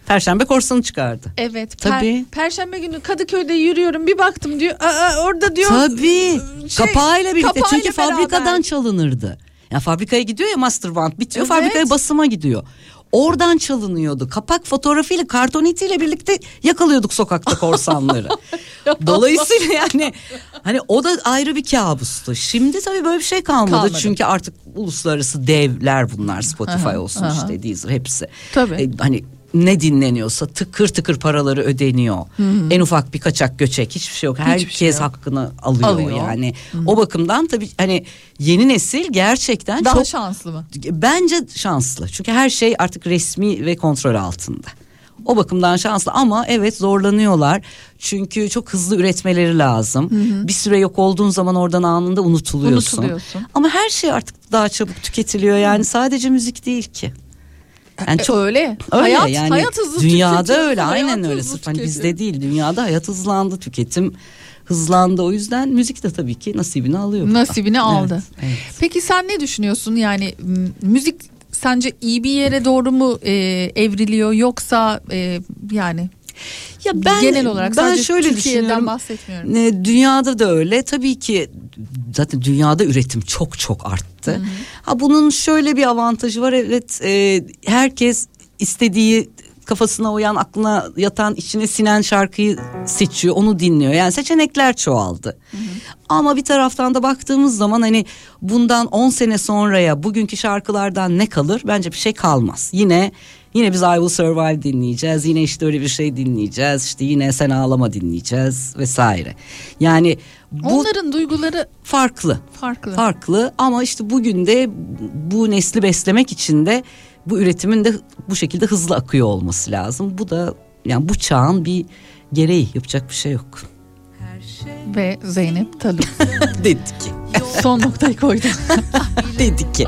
Perşembe korsanı çıkardı. Evet. per- Tabii. Perşembe günü Kadıköy'de yürüyorum bir baktım diyor. Aa, orada diyor. Tabii. şey, kapağıyla birlikte kapağıyla çünkü beraber. fabrikadan çalınırdı. Ya fabrikaya gidiyor ya master band bitiyor Evet. fabrikaya basıma gidiyor. Oradan çalınıyordu. Kapak fotoğrafıyla kartonetiyle birlikte yakalıyorduk sokakta korsanları. Dolayısıyla yani hani o da ayrı bir kabustu. Şimdi tabii böyle bir şey kalmadı. Kalmadı. Çünkü artık uluslararası devler bunlar. Spotify Aha, olsun aha. işte Deezer hepsi. Tabii. E, hani ne dinleniyorsa tıkır tıkır paraları ödeniyor. En ufak bir kaçak göçek hiçbir şey yok. Herkes şey yok. hakkını alıyor, Alıyor. yani. O bakımdan tabii hani yeni nesil gerçekten Daha çok şanslı mı? bence şanslı. Çünkü her şey artık resmi ve kontrol altında. O bakımdan şanslı ama evet zorlanıyorlar. Çünkü çok hızlı üretmeleri lazım. Bir süre yok olduğun zaman oradan anında unutuluyorsun. Unutuluyorsun. Ama her şey artık daha çabuk tüketiliyor yani sadece müzik değil ki. Yani E, öyle. Öyle hayat, yani hayat hızlı dünyada tüketiyor, öyle hayat aynen öyle sırf hani bizde değil dünyada hayat hızlandı tüketim hızlandı o yüzden müzik de tabii ki nasibini alıyor. burada. Nasibini aldı. Evet, evet. Peki sen ne düşünüyorsun? Yani müzik sence iyi bir yere doğru mu e, evriliyor yoksa e, yani Ya ben genel olarak ben sadece şöyle Türkiye'den bahsetmiyorum. E, Dünyada da öyle. Tabii ki zaten dünyada üretim çok çok arttı. Ha bunun şöyle bir avantajı var. Evet e, herkes istediği kafasına uyan, aklına yatan, içine sinen şarkıyı seçiyor, onu dinliyor. Yani seçenekler çoğaldı. Ama bir taraftan da baktığımız zaman hani bundan 10 sene sonraya bugünkü şarkılardan ne kalır? Bence bir şey kalmaz. Yine Yine biz I Will Survive dinleyeceğiz. Yine işte öyle bir şey dinleyeceğiz. İşte yine Sen Ağlama dinleyeceğiz vesaire. Yani bu Onların duyguları farklı. farklı. Farklı ama işte bugün de bu nesli beslemek için de bu üretimin de bu şekilde hızlı akıyor olması lazım. Bu da yani bu çağın bir gereği yapacak bir şey yok. Ve Zeynep Taluk Dedi ki. son noktayı koydu. Dedi ki.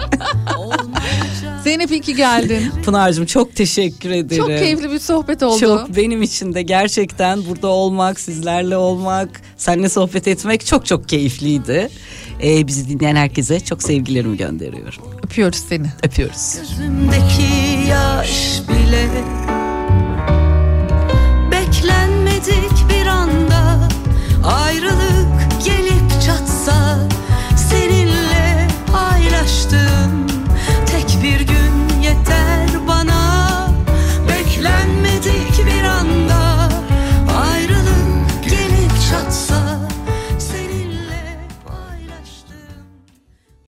Zeynep iyi ki geldin. Pınar'cığım çok teşekkür ederim. Çok keyifli bir sohbet oldu. Çok benim için de gerçekten burada olmak, sizlerle olmak, seninle sohbet etmek çok çok keyifliydi. Ee, bizi dinleyen herkese çok sevgilerimi gönderiyorum. Öpüyoruz seni. Öpüyoruz. Gözümdeki yaş bile beklenmedik bir anda ayrılık